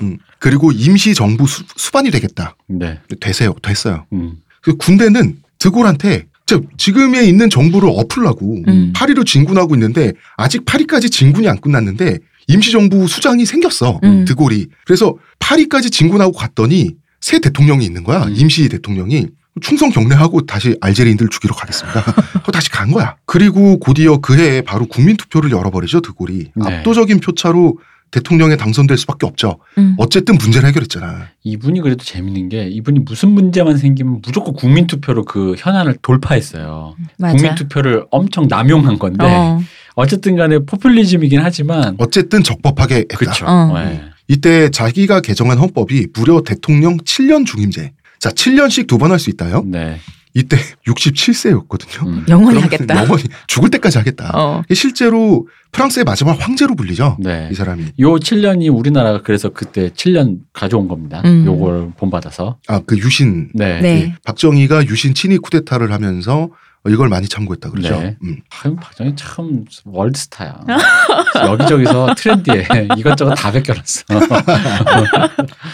음. 그리고 임시 정부 수, 수반이 되겠다. 네. 되세요. 됐어요. 음. 그 군대는 드골한테 저 지금에 있는 정부를 엎으려고 음. 파리로 진군하고 있는데 아직 파리까지 진군이 안 끝났는데 임시정부 수장이 생겼어 음. 드골이 그래서 파리까지 진군하고 갔더니 새 대통령이 있는 거야 음. 임시 대통령이 충성 경례하고 다시 알제리인들 죽이러 가겠습니다. 그거 다시 간 거야. 그리고 곧이어 그해에 바로 국민 투표를 열어버리죠 드골이 네. 압도적인 표차로 대통령에 당선될 수밖에 없죠. 음. 어쨌든 문제를 해결했잖아. 이분이 그래도 재밌는 게 이분이 무슨 문제만 생기면 무조건 국민투표로 그 현안을 돌파했어요. 맞아. 국민투표를 엄청 남용한 건데 어. 어쨌든 간에 포퓰리즘이긴 하지만 어쨌든 적법하게 했다. 그렇죠. 어. 네. 이때 자기가 개정한 헌법이 무려 대통령 7년 중임제. 자, 7년씩 두 번 할 수 있다요. 네. 이때 67세였거든요. 음. 영원히 하겠다. 영원히 죽을 때까지 하겠다. 어. 실제로 프랑스의 마지막 황제로 불리죠. 네. 이 사람이. 요 7년이 우리나라가 그래서 그때 7년 가져온 겁니다. 음. 요걸 본받아서. 아, 그 유신. 네. 네. 예, 박정희가 유신 친위 쿠데타를 하면서 이걸 많이 참고했다 그러죠. 네. 음. 아유, 박정희 참 월드스타야. 여기저기서 트렌디에 이것저것 다 베껴놨어.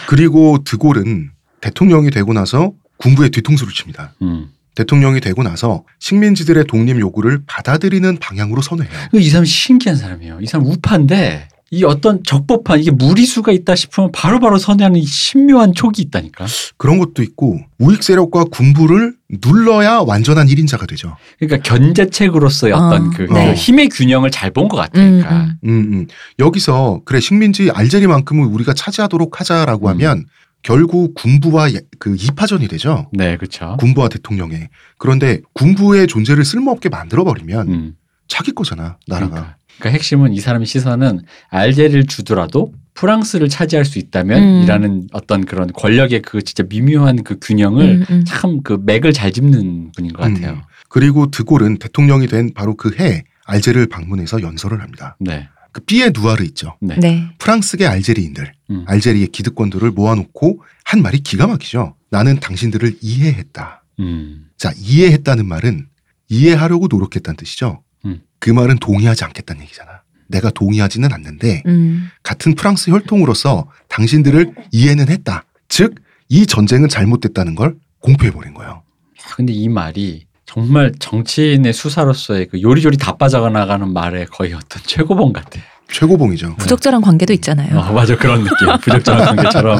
그리고 드골은 대통령이 되고 나서 군부의 뒤통수를 칩니다. 음. 대통령이 되고 나서 식민지들의 독립 요구를 받아들이는 방향으로 선회해요. 이 사람 신기한 사람이에요. 이 사람 우파인데 이 어떤 적법한 이게 무리수가 있다 싶으면 바로바로 선회하는 이 신묘한 촉이 있다니까. 그런 것도 있고 우익 세력과 군부를 눌러야 완전한 1인자가 되죠. 그러니까 견제책으로서의 어떤 어, 그, 네. 그 힘의 균형을 잘 본것 음, 같으니까. 음. 음, 음. 여기서 그래 식민지 알제리만큼은 우리가 차지하도록 하자라고 음. 하면 결국 군부와 예- 그 이파전이 되죠. 네, 그렇죠. 군부와 대통령의. 그런데 군부의 존재를 쓸모없게 만들어 버리면 음. 자기 거잖아 나라가. 그러니까. 그러니까 핵심은 이 사람의 시선은 알제리를 주더라도 프랑스를 차지할 수 음. 있다면이라는 어떤 그런 권력의 그 진짜 미묘한 그 균형을 음, 음. 참그 맥을 잘 짚는 분인 것 같아요. 음. 그리고 드골은 대통령이 된 바로 그 해 알제리를 방문해서 연설을 합니다. 네. 그 삐에 누아르 있죠. 네. 네. 프랑스계 알제리인들, 음. 알제리의 기득권들을 모아놓고 한 말이 기가 막히죠. 나는 당신들을 이해했다. 음. 자, 이해했다는 말은 이해하려고 노력했다는 뜻이죠. 음. 그 말은 동의하지 않겠다는 얘기잖아. 내가 동의하지는 않는데 음. 같은 프랑스 혈통으로서 당신들을 이해는 했다. 즉, 이 전쟁은 잘못됐다는 걸 공표해버린 거예요. 아, 근데 이 말이 정말 정치인의 수사로서의 그 요리조리 다 빠져나가는 말의 거의 어떤 최고봉 같아. 최고봉이죠. 부적절한 관계도 있잖아요. 어, 맞아 그런 느낌. 부적절한 관계처럼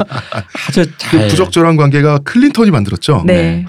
아주 그 잘. 부적절한 관계가 클린턴이 만들었죠. 네.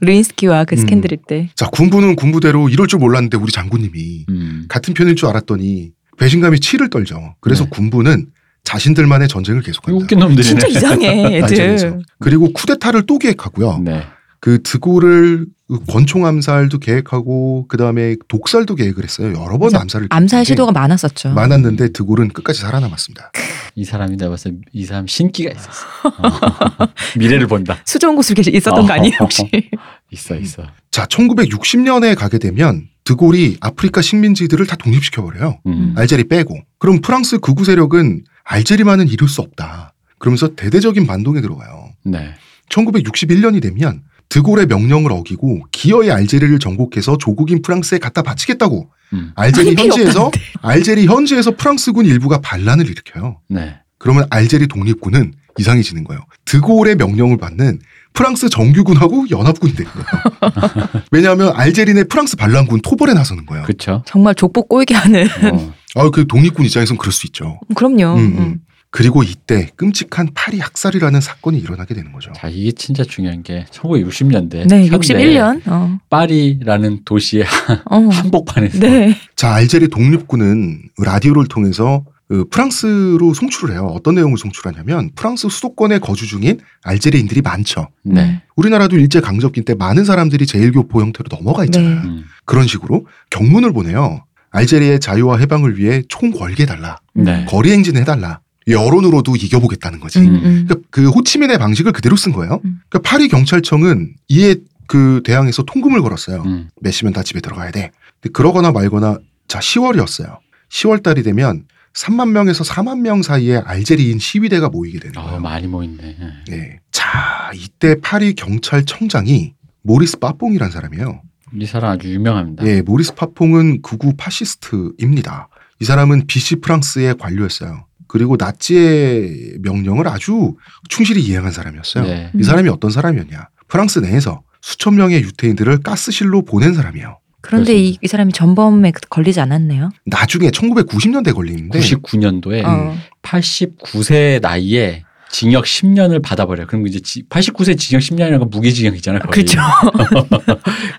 루인스키와 그 음. 스캔들일 때. 자, 군부는 군부대로 이럴 줄 몰랐는데 우리 장군님이 음. 같은 편일 줄 알았더니 배신감이 치를 떨죠. 그래서 네. 군부는 자신들만의 전쟁을 계속한다. 웃긴 놈들이네. 진짜 이상해, 맞아, 애들. 그리고 쿠데타를 또 계획하고요. 네. 그 드골을 권총 암살도 계획하고 그 다음에 독살도 계획을 했어요. 여러 번. 암살을 암살 시도가 많았었죠. 많았는데 드골은 끝까지 살아남았습니다. 이 사람이 내가 봤을 때 이 사람 신기가 있었어. 어. 미래를 본다. 수종 구슬 있었던 거 아니에요, 혹시? 있어 있어. 자, 1960년에 가게 되면 드골이 아프리카 식민지들을 다 독립시켜 버려요. 음. 알제리 빼고. 그럼 프랑스 극우 세력은 알제리만은 이룰 수 없다. 그러면서 대대적인 반동에 들어가요. 네. 1961년이 되면 드골의 명령을 어기고 기어이 알제리를 정복해서 조국인 프랑스에 갖다 바치겠다고 음. 알제리 현지에서 알제리 현지에서 프랑스군 일부가 반란을 일으켜요. 네. 그러면 알제리 독립군은 이상해지는 거예요. 드골의 명령을 받는 프랑스 정규군하고 연합군이 되는 거예요. 왜냐하면 알제리 내 프랑스 반란군 토벌에 나서는 거예요. 그렇죠. 정말 족보 꼬이게 하는. 어. 아, 그 독립군 입장에서는 그럴 수 있죠. 그럼요. 음, 음. 음. 그리고 이때 끔찍한 파리 학살이라는 사건이 일어나게 되는 거죠. 자 이게 진짜 중요한 게 1960년대 네, 61년. 어. 파리라는 도시의 어. 한복판에서 네. 자, 알제리 독립군은 라디오를 통해서 그 프랑스로 송출을 해요. 어떤 내용을 송출하냐면 프랑스 수도권에 거주 중인 알제리인들이 많죠. 네. 우리나라도 일제 강점기 때 많은 사람들이 제일교포 형태로 넘어가 있잖아요. 네. 음. 그런 식으로 경문을 보내요. 알제리의 자유와 해방을 위해 총 걸게 해달라. 네. 거리 행진 해 달라. 여론으로도 이겨보겠다는 거지. 음, 음. 그러니까 그 호치민의 방식을 그대로 쓴 거예요. 음. 그러니까 파리 경찰청은 이에 그 대항해서 통금을 걸었어요. 음. 몇 시면 다 집에 들어가야 돼. 근데 그러거나 말거나 자 10월이었어요. 10월 달이 되면 3만 명에서 4만 명 사이에 알제리인 시위대가 모이게 되는 어, 거예요. 많이 모였네. 네. 자 이때 파리 경찰청장이 모리스 빠뽕이란 사람이에요. 이 사람 아주 유명합니다. 예, 모리스 파퐁은 극우 파시스트입니다. 이 사람은 BC 프랑스의 관료였어요. 그리고 나치의 명령을 아주 충실히 이행한 사람이었어요. 네. 이 사람이 어떤 사람이었냐? 프랑스 내에서 수천 명의 유태인들을 가스실로 보낸 사람이에요. 그런데 이, 이 사람이 전범에 걸리지 않았네요. 나중에 1990년대 걸리는데 99년도에 어. 89세 나이에 징역 10년을 받아버려요. 그럼 이제 89세 징역 10년이라는 무기징역이잖아요. 거의. 그렇죠.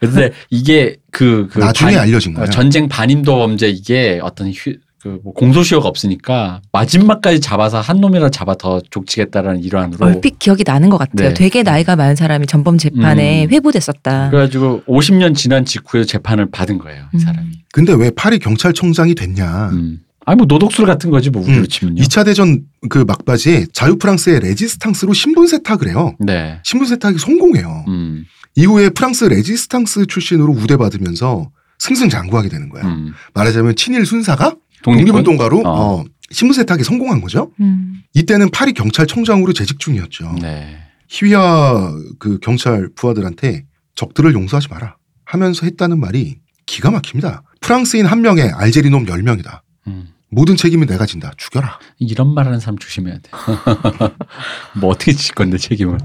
근데 이게 그, 그 나중에 반- 알려진 거예요. 어, 전쟁 반인도 범죄 이게 어떤 휴, 그 뭐 공소시효가 없으니까 마지막까지 잡아서 한 놈이라도 잡아 더 족치겠다라는 일환으로 얼핏 기억이 나는 것 같아요. 네. 되게 나이가 많은 사람이 전범 재판에 음. 회부됐었다. 그래가지고 50년 지난 직후에 재판을 받은 거예요. 이 음. 사람이. 근데 왜 파리 경찰청장이 됐냐? 음. 아니 뭐 노덕술 같은 거지 뭐 우리로 음. 치면요. 2차 대전 그 막바지에 자유 프랑스의 레지스탕스로 신분 세탁을 해요. 네. 신분 세탁이 성공해요. 음. 이후에 프랑스 레지스탕스 출신으로 우대받으면서 승승장구하게 되는 거예요. 음. 말하자면 친일 순사가 독립군? 독립운동 가로 어. 어, 신분 세탁에 성공한 거죠. 음. 이때는 파리 경찰청장으로 재직 중이었죠. 네. 휘하의 그 경찰 부하들한테 적들을 용서하지 마라 하면서 했다는 말이 기가 막힙니다. 프랑스인 한 명에 알제리 놈 10명이다. 음. 모든 책임은 내가 진다. 죽여라. 이런 말하는 사람 조심해야 돼. 뭐 어떻게 질 건데 책임을.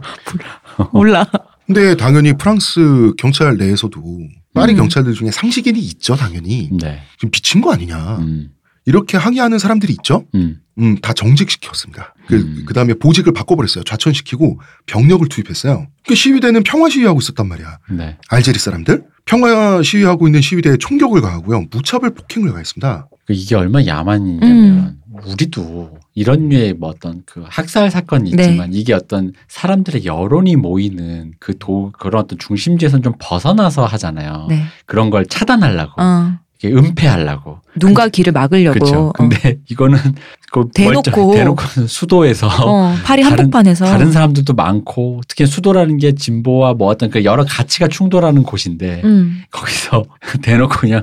몰라. 근데 당연히 프랑스 경찰 내에서도 파리 음. 경찰들 중에 상식인이 있죠, 당연히. 네. 지금 미친 거 아니냐. 음. 이렇게 항의하는 사람들이 있죠. 음. 음, 다 정직시켰습니다. 그, 음. 그 다음에 보직을 바꿔버렸어요. 좌천시키고 병력을 투입했어요. 그 시위대는 평화 시위하고 있었단 말이야. 네. 알제리 사람들. 평화 시위하고 있는 시위대에 총격을 가하고요. 무차별 폭행을 가했습니다. 그 이게 얼마나 야만이냐면 음. 우리도 이런 류의 뭐 어떤 그 학살 사건이 네. 있지만 이게 어떤 사람들의 여론이 모이는 그 도 그런 어떤 중심지에선 좀 벗어나서 하잖아요. 네. 그런 걸 차단하려고 어. 이게 은폐하려고. 눈과 귀를 막으려고. 그렇죠. 어. 근데 이거는 그 대놓고. 대놓고 수도에서 어, 파리 다른- 한복판에서 다른 사람들도 많고 특히 수도라는 게 진보와 뭐 어떤 그 여러 가치가 충돌하는 곳인데 음. 거기서 대놓고 그냥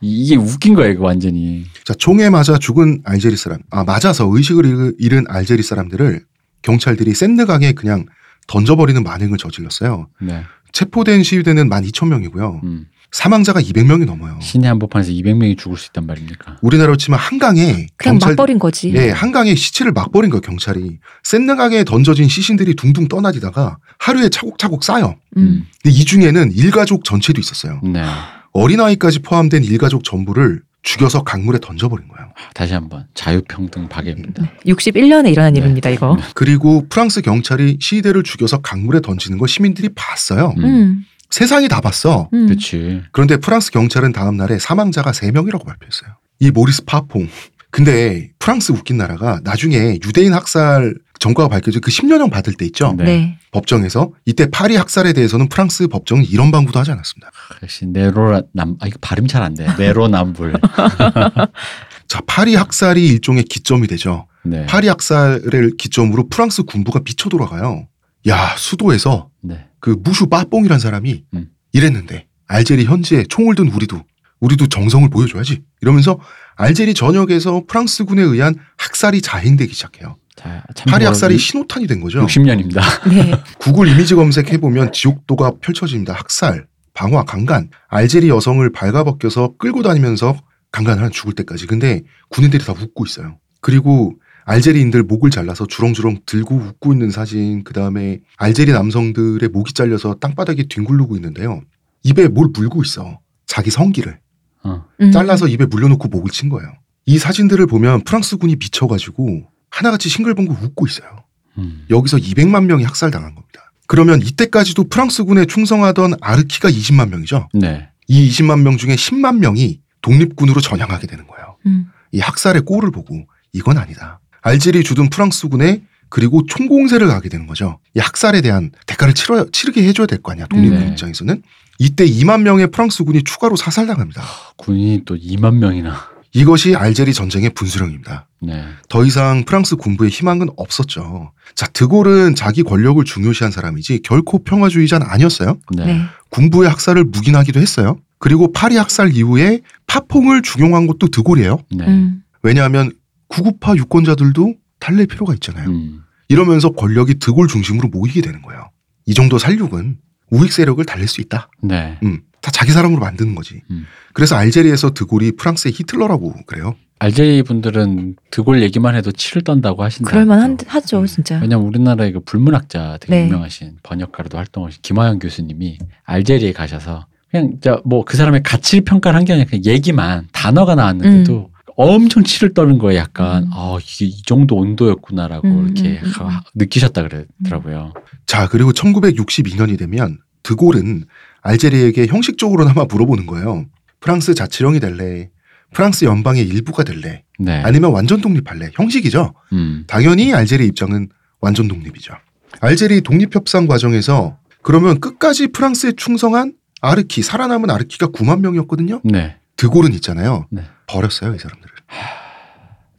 이게 웃긴 거예요, 이거 완전히. 자, 총에 맞아 죽은 알제리 사람, 아, 맞아서 의식을 잃- 잃은 알제리 사람들을 경찰들이 샌드강에 그냥 던져버리는 만행을 저질렀어요. 네. 체포된 시위대는 12,000명이고요. 음. 사망자가 200명이 넘어요. 신의 한복판에서 200명이 죽을 수 있단 말입니까? 우리나라로 치면 한강에 그냥 경찰- 막 버린 거지. 예, 한강에 시체를 막 버린 거예요, 경찰이. 샌드강에 던져진 시신들이 둥둥 떠나디다가 하루에 차곡차곡 쌓여. 음. 근데 이 중에는 일가족 전체도 있었어요. 네. 어린아이까지 포함된 일가족 전부를 죽여서 강물에 던져버린 거예요. 다시 한번 자유평등 파괴입니다. 61년에 일어난 네. 일입니다, 이거. 그리고 프랑스 경찰이 시위대를 죽여서 강물에 던지는 걸 시민들이 봤어요. 음. 음. 세상이 다 봤어. 음. 그렇지. 그런데 프랑스 경찰은 다음 날에 사망자가 3명이라고 발표했어요. 이 모리스 파퐁. 근데 프랑스 웃긴 나라가 나중에 유대인 학살 전과가 밝혀져 그 10년형 받을 때 있죠. 네. 네. 법정에서 이때 파리 학살에 대해서는 프랑스 법정은 이런 방구도 하지 않았습니다. 역시 네로남 아 이거 발음 잘 안 돼. 네로남불. 자, 파리 학살이 일종의 기점이 되죠. 네. 파리 학살을 기점으로 프랑스 군부가 미쳐 돌아가요. 야, 수도에서 네. 그 무슈 빠뽕이란 사람이 음. 이랬는데 알제리 현지에 총을 든 우리도 우리도 정성을 보여줘야지 이러면서 알제리 전역에서 프랑스군에 의한 학살이 자행되기 시작해요. 자, 파리 참고로 학살이 이- 신호탄이 된 거죠. 60년입니다. 네. 구글 이미지 검색해 보면 지옥도가 펼쳐집니다. 학살, 방화, 강간. 알제리 여성을 발가벗겨서 끌고 다니면서 강간하는 죽을 때까지. 근데 군인들이 다 웃고 있어요. 그리고 알제리인들 목을 잘라서 주렁주렁 들고 웃고 있는 사진. 그 다음에 알제리 남성들의 목이 잘려서 땅바닥에 뒹굴르고 있는데요. 입에 뭘 물고 있어. 자기 성기를 어. 음. 잘라서 입에 물려놓고 목을 친 거예요. 이 사진들을 보면 프랑스군이 미쳐가지고 하나같이 싱글벙글 웃고 있어요. 음. 여기서 200만 명이 학살당한 겁니다. 그러면 이때까지도 프랑스군에 충성하던 아르키가 20만 명이죠. 네. 이 20만 명 중에 10만 명이 독립군으로 전향하게 되는 거예요. 음. 이 학살의 꼴을 보고 이건 아니다. 알제리 주둔 프랑스군에 그리고 총공세를 가게 되는 거죠. 이 학살에 대한 대가를 치러, 치르게 해줘야 될 거 아니야. 독립군 네. 입장에서는. 이때 2만 명의 프랑스군이 추가로 사살당합니다. 군인이 또 2만 명이나. 이것이 알제리 전쟁의 분수령입니다. 네. 더 이상 프랑스 군부의 희망은 없었죠. 자, 드골은 자기 권력을 중요시한 사람이지 결코 평화주의자는 아니었어요. 네. 네. 군부의 학살을 묵인하기도 했어요. 그리고 파리 학살 이후에 파퐁을 중용한 것도 드골이에요. 네. 음. 왜냐하면 구구파 유권자들도 달랠 필요가 있잖아요. 음. 이러면서 권력이 드골 중심으로 모이게 되는 거예요. 이 정도 살육은 우익 세력을 달랠 수 있다. 네. 음, 다 자기 사람으로 만드는 거지. 음. 그래서 알제리에서 드골이 프랑스의 히틀러라고 그래요. 알제리 분들은 드골 얘기만 해도 치를 떤다고 하신다. 그럴만 하죠, 진짜. 왜냐면 우리나라의 그 불문학자 되게 네. 유명하신 번역가로도 활동하신 김화영 교수님이 알제리에 가셔서 그냥 뭐 그 사람의 가치를 평가를 한 게 아니라 그냥 얘기만 단어가 나왔는데도 엄청 치를 떠는 거예요. 약간 음. 아 이게 이 정도 온도였구나라고 음, 이렇게 음, 음, 하- 느끼셨다 그러더라고요. 자, 그리고 1962년이 되면 드골은 알제리에게 형식적으로나마 물어보는 거예요. 프랑스 자치령이 될래? 프랑스 연방의 일부가 될래? 네. 아니면 완전 독립할래? 형식이죠. 음. 당연히 알제리 입장은 완전 독립이죠. 알제리 독립협상 과정에서 그러면 끝까지 프랑스에 충성한 아르키, 살아남은 아르키가 9만 명이었거든요. 네. 드골은 있잖아요. 네. 버렸어요, 이 사람들을.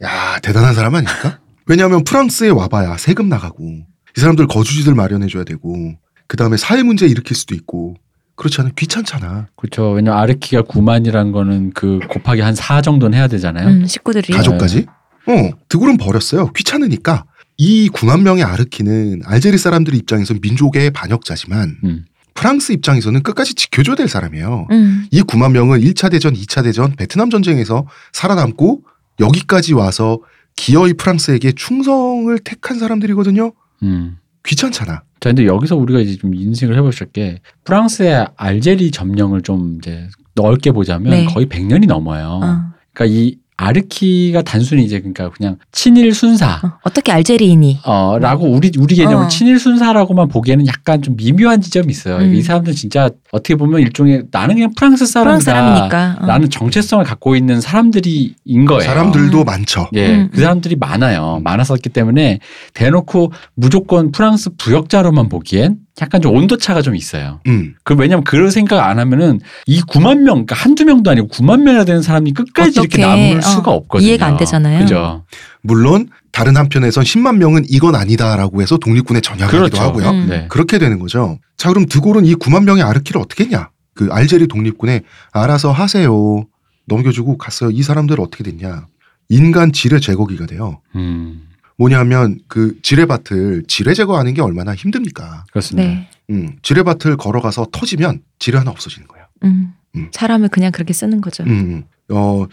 야, 대단한 사람 아닙니까? 왜냐하면 프랑스에 와봐야 세금 나가고, 이 사람들 거주지들 마련해줘야 되고, 그 다음에 사회 문제 일으킬 수도 있고, 그렇지 않으면 귀찮잖아. 그렇죠. 왜냐면 아르키가 9만이란 거는 그 곱하기 한 4 정도는 해야 되잖아요. 음, 식구들이. 가족까지? 어, 드골은 버렸어요. 귀찮으니까. 이 9만 명의 아르키는 알제리 사람들 입장에서 민족의 반역자지만, 음. 프랑스 입장에서는 끝까지 지켜줘야 될 사람이에요. 음. 이 9만 명은 1차 대전, 2차 대전, 베트남 전쟁에서 살아남고 여기까지 와서 기어이 프랑스에게 충성을 택한 사람들이거든요. 음. 귀찮잖아. 자, 근데 여기서 우리가 이제 좀 인식을 해보실 게 프랑스의 알제리 점령을 좀 이제 넓게 보자면 네. 거의 100년이 넘어요. 어. 그러니까 이 아르키가 단순히 이제 그러니까 그냥 친일 순사 어. 어떻게 알제리인이? 어, 라고 우리, 우리 개념은 어. 친일 순사라고만 보기에는 약간 좀 미묘한 지점이 있어요. 음. 이 사람들은 진짜 어떻게 보면 일종의 나는 그냥 프랑스 사람이다. 사람이니까. 어. 라는 정체성을 갖고 있는 사람들이인 거예요. 사람들도 음. 많죠. 예, 음, 그 사람들이 많아요. 음. 많았었기 때문에 대놓고 무조건 프랑스 부역자로만 보기엔 약간 좀 온도 차가 좀 있어요. 음. 그 왜냐면 그런 생각 안 하면은 이 9만 명, 그러니까 한두 명도 아니고 9만 명이나 되는 사람이 끝까지 이렇게. 남을 어, 수가 없거든요. 이해가 안 되잖아요. 그죠. 물론 다른 한편에선 10만 명은 이건 아니다라고 해서 독립군에 전향하기도 그렇죠. 하고요. 음. 네. 그렇게 되는 거죠. 자, 그럼 드골은 이 9만 명의 아르키를 어떻게 했냐? 그 알제리 독립군에 알아서 하세요. 넘겨주고 갔어요. 이 사람들 어떻게 됐냐? 인간 지뢰 제거기가 돼요. 음, 뭐냐면 그 지뢰밭을 지뢰 제거하는 게 얼마나 힘듭니까? 그렇습니다. 네. 음, 지뢰밭을 걸어가서 터지면 지뢰 하나 없어지는 거예요. 음. 음. 사람을 그냥 그렇게 쓰는 거죠. 음, 어,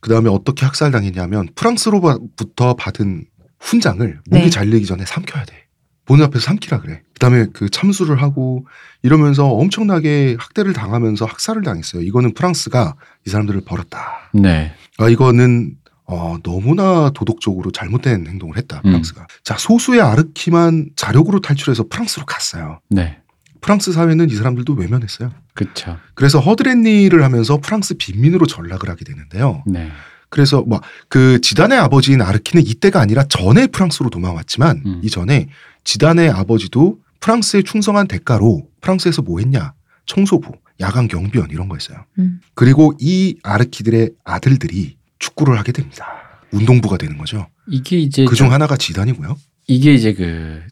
그 다음에 어떻게 학살당했냐면 프랑스로부터 받은 훈장을 목이 네. 잘리기 전에 삼켜야 돼. 보는 앞에서 삼키라 그래. 그 다음에 그 참수를 하고 이러면서 엄청나게 학대를 당하면서 학살을 당했어요. 이거는 프랑스가 이 사람들을 버렸다. 네. 아, 이거는 어, 너무나 도덕적으로 잘못된 행동을 했다. 음. 프랑스가. 자, 소수의 아르키만 자력으로 탈출해서 프랑스로 갔어요. 네. 프랑스 사회는 이 사람들도 외면했어요. 그쵸. 그래서 허드렛 일을 하면서 프랑스 빈민으로 전락을 하게 되는데요. 네. 그래서 뭐 그 지단의 아버지인 아르키는 이때가 아니라 전에 프랑스로 도망왔지만 음. 이 전에 지단의 아버지도 프랑스에 충성한 대가로 프랑스에서 뭐 했냐? 청소부, 야간 경비원 이런 거 했어요. 음. 그리고 이 아르키들의 아들들이 축구를 하게 됩니다. 운동부가 되는 거죠. 이게 이제 그중 하나가 지단이고요. 이게 이제 그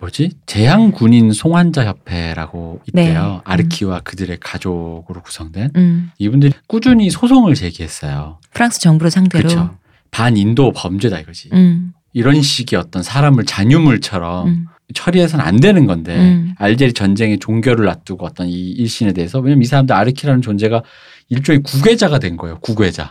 뭐지 재향 군인 송환자 협회라고 있대요. 네. 아르키와 그들의 가족으로 구성된 음. 이분들이 꾸준히 소송을 제기했어요. 프랑스 정부를 상대로. 반인도 범죄다 이거지. 음. 이런 식의 어떤 사람을 잔유물처럼 음. 처리해서는 안 되는 건데 음. 알제리 전쟁의 종교를 놔두고 어떤 이 일신에 대해서 왜냐면 이 사람들 아르키라는 존재가 일종의 구괴자가 된 거예요. 구괴자.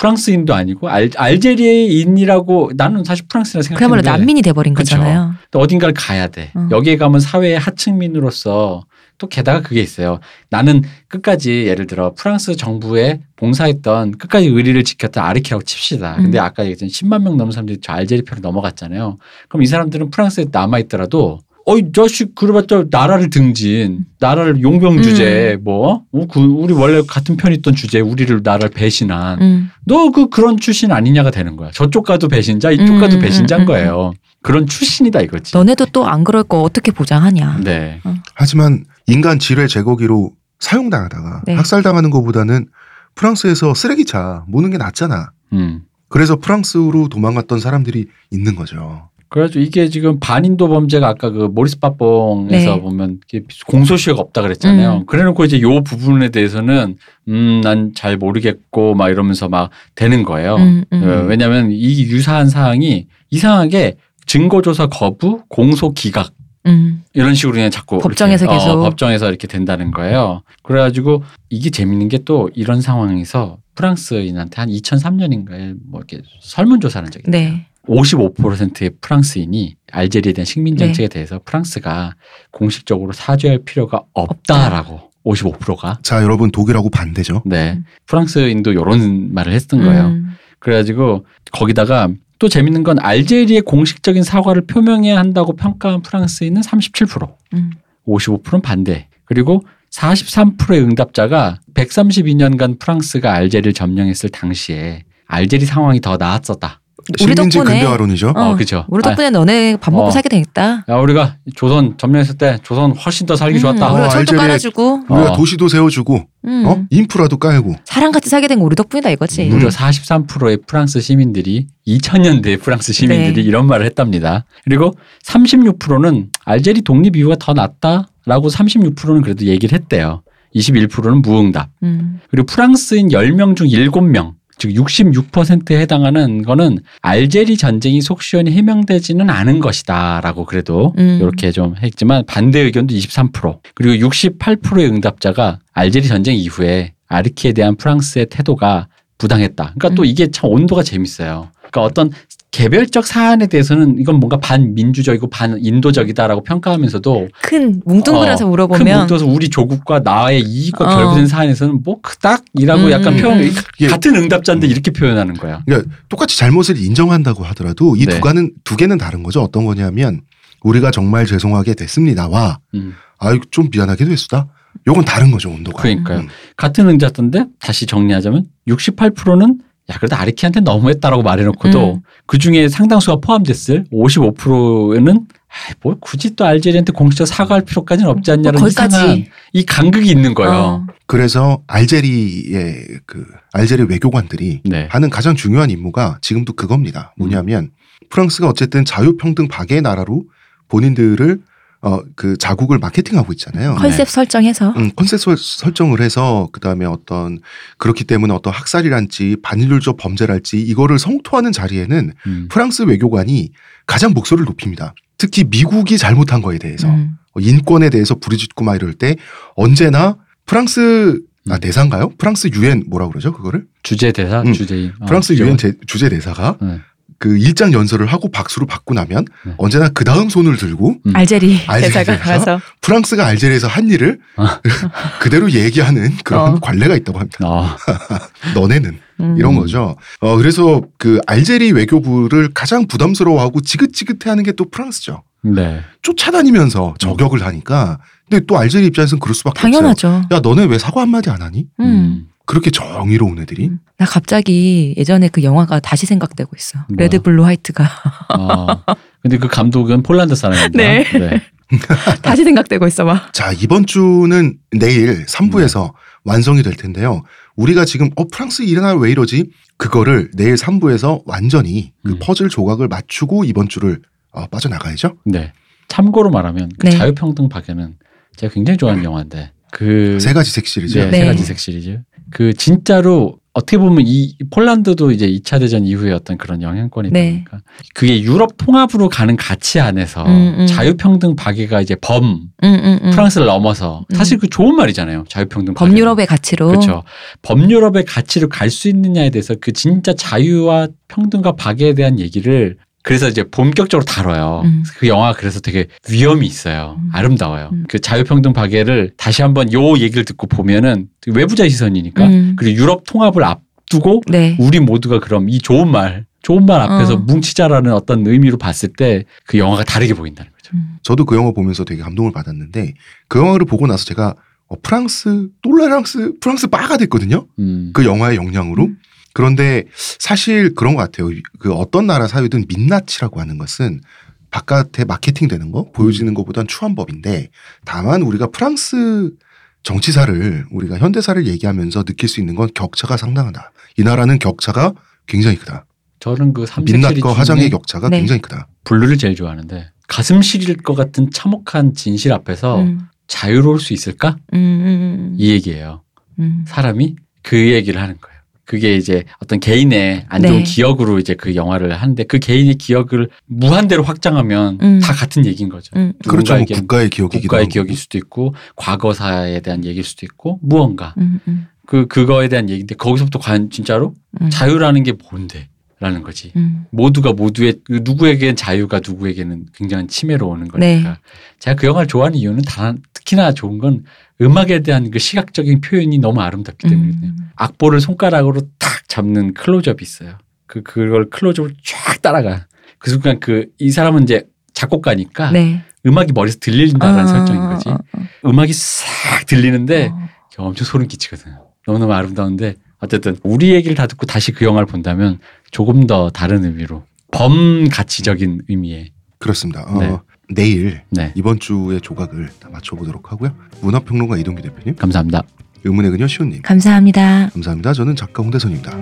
음. 프랑스인도 아니고 알, 알제리인이라고 나는 사실 프랑스라 그야말로 생각했는데 난민이 돼버린 그쵸. 거잖아요. 또 어딘가를 가야 돼. 어. 여기에 가면 사회의 하층민으로서 또 게다가 그게 있어요. 나는 끝까지 예를 들어 프랑스 정부에 봉사했던 끝까지 의리를 지켰던 아르키라고 칩시다. 근데 음. 아까 얘기했던 10만 명 넘는 사람들이 저 알제리 표로 넘어갔잖아요. 그럼 이 사람들은 프랑스에 남아 있더라도 어이 자식 그래봤자 나라를 등진 나라를 용병 주제 뭐 어, 그 우리 원래 같은 편이 있던 주제 우리를 나라를 배신한 음. 너그 그런 출신 아니냐가 되는 거야. 저쪽 가도 배신자, 이쪽 음, 가도 음, 배신자인 음, 거예요. 그런 출신이다 이거지. 너네도 또 안 그럴 거 어떻게 보장하냐. 네. 하지만 인간 지뢰 제거기로 사용당하다가 네. 학살당하는 것보다는 프랑스에서 쓰레기차 모는 게 낫잖아. 음. 그래서 프랑스로 도망갔던 사람들이 있는 거죠. 그래가지고 이게 지금 반인도 범죄가 아까 그 모리스 빠뽕에서 네. 보면 공소시효가 없다 그랬잖아요. 음. 그래놓고 이제 요 부분에 대해서는 음 난 잘 모르겠고 막 이러면서 막 되는 거예요. 음, 음. 어, 왜냐하면 이 유사한 사항이 이상하게 증거조사 거부, 공소 기각 음. 이런 식으로 그냥 자꾸 법정에서 이렇게, 계속. 어, 법정에서 이렇게 된다는 거예요. 그래가지고 이게 재밌는 게 또 이런 상황에서 프랑스인한테 한 2003년인가에 뭐 이렇게 설문조사한 적이 있어요. 네. 55%의 프랑스인이 알제리에 대한 식민 네. 정책에 대해서 프랑스가 공식적으로 사죄할 필요가 없다라고 55%가 자, 여러분 독일하고 반대죠. 네 음. 프랑스인도 이런 말을 했던 거예요. 음. 그래가지고 거기다가 또 재밌는 건 알제리의 공식적인 사과를 표명해야 한다고 평가한 프랑스인은 37%, 음. 55%는 반대. 그리고 43%의 응답자가 132년간 프랑스가 알제리를 점령했을 당시에 알제리 상황이 더 나았었다. 우리 덕분에 근대화론이죠. 어, 어, 그죠. 우리 덕분에 너네 밥 먹고 어. 살게 되겠다. 야, 우리가 조선 점령했을 때 조선 훨씬 더 살기 음, 좋았다. 우리가 어, 철도 깔아주고 우리가 어. 도시도 세워주고, 음. 어? 인프라도 깔고. 사람같이 살게 된 거 우리 덕분이다 이거지. 음. 무려 43%의 프랑스 시민들이 2000년대 프랑스 시민들이 네. 이런 말을 했답니다. 그리고 36%는 알제리 독립 이유가 더 낫다라고 36%는 그래도 얘기를 했대요. 21%는 무응답. 음. 그리고 프랑스인 10명 중 7명, 즉 66%에 해당하는 거는 알제리 전쟁이 속 시원히 해명되지는 않은 것이다라고 그래도 음. 이렇게 좀 했지만 반대 의견도 23%. 그리고 68%의 응답자가 알제리 전쟁 이후에 아르키에 대한 프랑스의 태도가 부당했다. 그러니까 또 음. 이게 참 온도가 재밌어요. 그러니까 어떤 개별적 사안에 대해서는 이건 뭔가 반민주적이고 반인도적이다라고 평가하면서도 큰 뭉뚱그려서 어, 큰 물어보면 목도에서 우리 조국과 나의 이익과 어. 결부된 사안에서는 뭐 그닥이라고 음, 약간 표현 음. 예. 같은 응답자인데 이렇게 표현하는 거야. 그러니까 똑같이 잘못을 인정한다고 하더라도 이 네. 두 가는 두 개는 다른 거죠. 어떤 거냐면 우리가 정말 죄송하게 됐습니다와 음. 아유 좀 미안하게 됐수다. 요건 다른 거죠 온도가. 그러니까요. 음. 같은 응답자인데 다시 정리하자면 68%는 야 그래도 아르키한테 너무했다라고 말해놓고도 음. 그 중에 상당수가 포함됐을 55%는 아이, 뭐 굳이 또 알제리한테 공식적으로 사과할 필요까지는 없지 않냐는 뭐 이상한 거기까지. 이 간극이 있는 거예요. 어. 그래서 알제리의 그 알제리 외교관들이 네. 하는 가장 중요한 임무가 지금도 그겁니다. 뭐냐면 프랑스가 어쨌든 자유평등 박의 나라로 본인들을 어 그 자국을 마케팅하고 있잖아요. 컨셉 설정해서 음, 컨셉 설- 설정을 해서 그다음에 어떤 그렇기 때문에 어떤 학살이랄지 반인륜적 범죄랄지 이거를 성토하는 자리에는 음. 프랑스 외교관이 가장 목소리를 높입니다. 특히 미국이 잘못한 거에 대해서 음. 어, 인권에 대해서 부르짖고 막 이럴 때 언제나 프랑스 아 음. 대사인가요? 프랑스 유엔 뭐라 그러죠 그거를? 주제 대사, 음. 주제인. 어, 프랑스? 유엔 제- 주재 대사가 네. 그 일장 연설을 하고 박수를 받고 나면 네. 언제나 그 다음 손을 들고 음. 알제리 알제리 대사가 대사? 가서 프랑스가 알제리에서 한 일을 아. 그대로 얘기하는 그런 어. 관례가 있다고 합니다. 어, 너네는 음. 이런 거죠. 어 그래서 그 알제리 외교부를 가장 부담스러워하고 지긋지긋해하는 게 또 프랑스죠. 네. 쫓아다니면서 저격을 하니까 근데 또 알제리 입장에서는 그럴 수밖에 없어요. 당연하죠. 야 너네 왜 사과 한마디 안 하니? 음. 그렇게 정의로운 애들이 음. 나 갑자기 예전에 그 영화가 다시 생각되고 있어. 뭐야? Red Blue White가 어. 근데 그 감독은 폴란드 사람입니다. 네. 네. 다시 생각되고 있어 막. 자 이번 주는 내일 3부에서 완성이 될 텐데요. 우리가 지금 어 프랑스 이날 왜 이러지? 그거를 내일 3부에서 완전히 그 음. 퍼즐 조각을 맞추고 이번 주를 어, 빠져나가야죠. 네. 참고로 말하면 그 네. 자유평등 박애는 제가 굉장히 좋아하는 영화인데 그 세 가지 색 시리즈. 네, 네. 세 가지 색 시리즈. 그 진짜로 어떻게 보면 이 폴란드도 이제 2차 대전 이후에 어떤 그런 영향권이 네. 보니까 그게 유럽 통합으로 가는 가치 안에서 음, 음. 자유평등 박애가 이제 범 음, 음, 음. 프랑스를 넘어서 음. 사실 그 좋은 말이잖아요. 자유평등. 범유럽의 가치로. 그렇죠. 범유럽의 가치로 갈 수 있느냐에 대해서 그 진짜 자유와 평등과 박애에 대한 얘기를 그래서 이제 본격적으로 다뤄요. 음. 그 영화가 그래서 되게 위험이 있어요. 음. 아름다워요. 음. 그 자유평등 박애를 다시 한번 요 얘기를 듣고 보면은 외부자 시선이니까 음. 그리고 유럽 통합을 앞두고 네. 우리 모두가 그럼 이 좋은 말, 좋은 말 앞에서 어. 뭉치자라는 어떤 의미로 봤을 때 그 영화가 다르게 보인다는 거죠. 음. 저도 그 영화 보면서 되게 감동을 받았는데 그 영화를 보고 나서 제가 어, 프랑스 똘레랑스 프랑스 빠가 됐거든요. 음. 그 영화의 영향으로. 음. 그런데 사실 그런 것 같아요. 그 어떤 나라 사회든 민낯이라고 하는 것은 바깥에 마케팅 되는 거 보여지는 것보단 추한 법인데 다만 우리가 프랑스 정치사를 우리가 현대사를 얘기하면서 느낄 수 있는 건 격차가 상당하다. 이 나라는 격차가 굉장히 크다. 저는 그 민낯과 화장의 격차가 네. 굉장히 크다. 블루를 제일 좋아하는데 가슴 시릴 것 같은 참혹한 진실 앞에서 음, 자유로울 수 있을까? 음, 음, 이 얘기예요. 음. 사람이 그 얘기를 하는 거예요. 그게 이제 어떤 개인의 안 좋은 네. 기억으로 이제 그 영화를 하는데 그 개인의 기억을 무한대로 확장하면 음. 다 같은 얘기인 거죠. 음. 그렇죠. 뭐 국가의 기억이기도 국가의 하고. 기억일 수도 있고 과거사에 대한 얘기일 수도 있고 무언가 음, 음, 그 그거에 대한 얘기인데 거기서부터 과연 진짜로 음. 자유라는 게 뭔데 라는 거지. 음. 모두가 모두의 그 누구에게는 자유가 누구에게는 굉장한 침해로 오는 네. 거니까. 제가 그 영화를 좋아하는 이유는 단 특히나 좋은 건 음악에 대한 그 시각적인 표현이 너무 아름답기 때문이거든요. 음. 악보를 손가락으로 탁 잡는 클로즈업이 있어요. 그 그걸 클로즈업을 쫙 따라가. 그 순간 그 이 사람은 이제 작곡가니까 네. 음악이 머리에서 들린다는 어, 설정인 거지. 어, 어, 음악이 싹 들리는데 어. 엄청 소름 끼치거든요. 너무너무 아름다운데 어쨌든 우리 얘기를 다 듣고 다시 그 영화를 본다면 조금 더 다른 의미로 범가치적인 의미의 그렇습니다. 어, 네. 내일 네 이번 주의 조각을 다 맞춰보도록 하고요. 문화평론가 이동규 대표님, 감사합니다. 의문의 그녀 시온님. 감사합니다. 감사합니다. 저는 작가 홍대선입니다.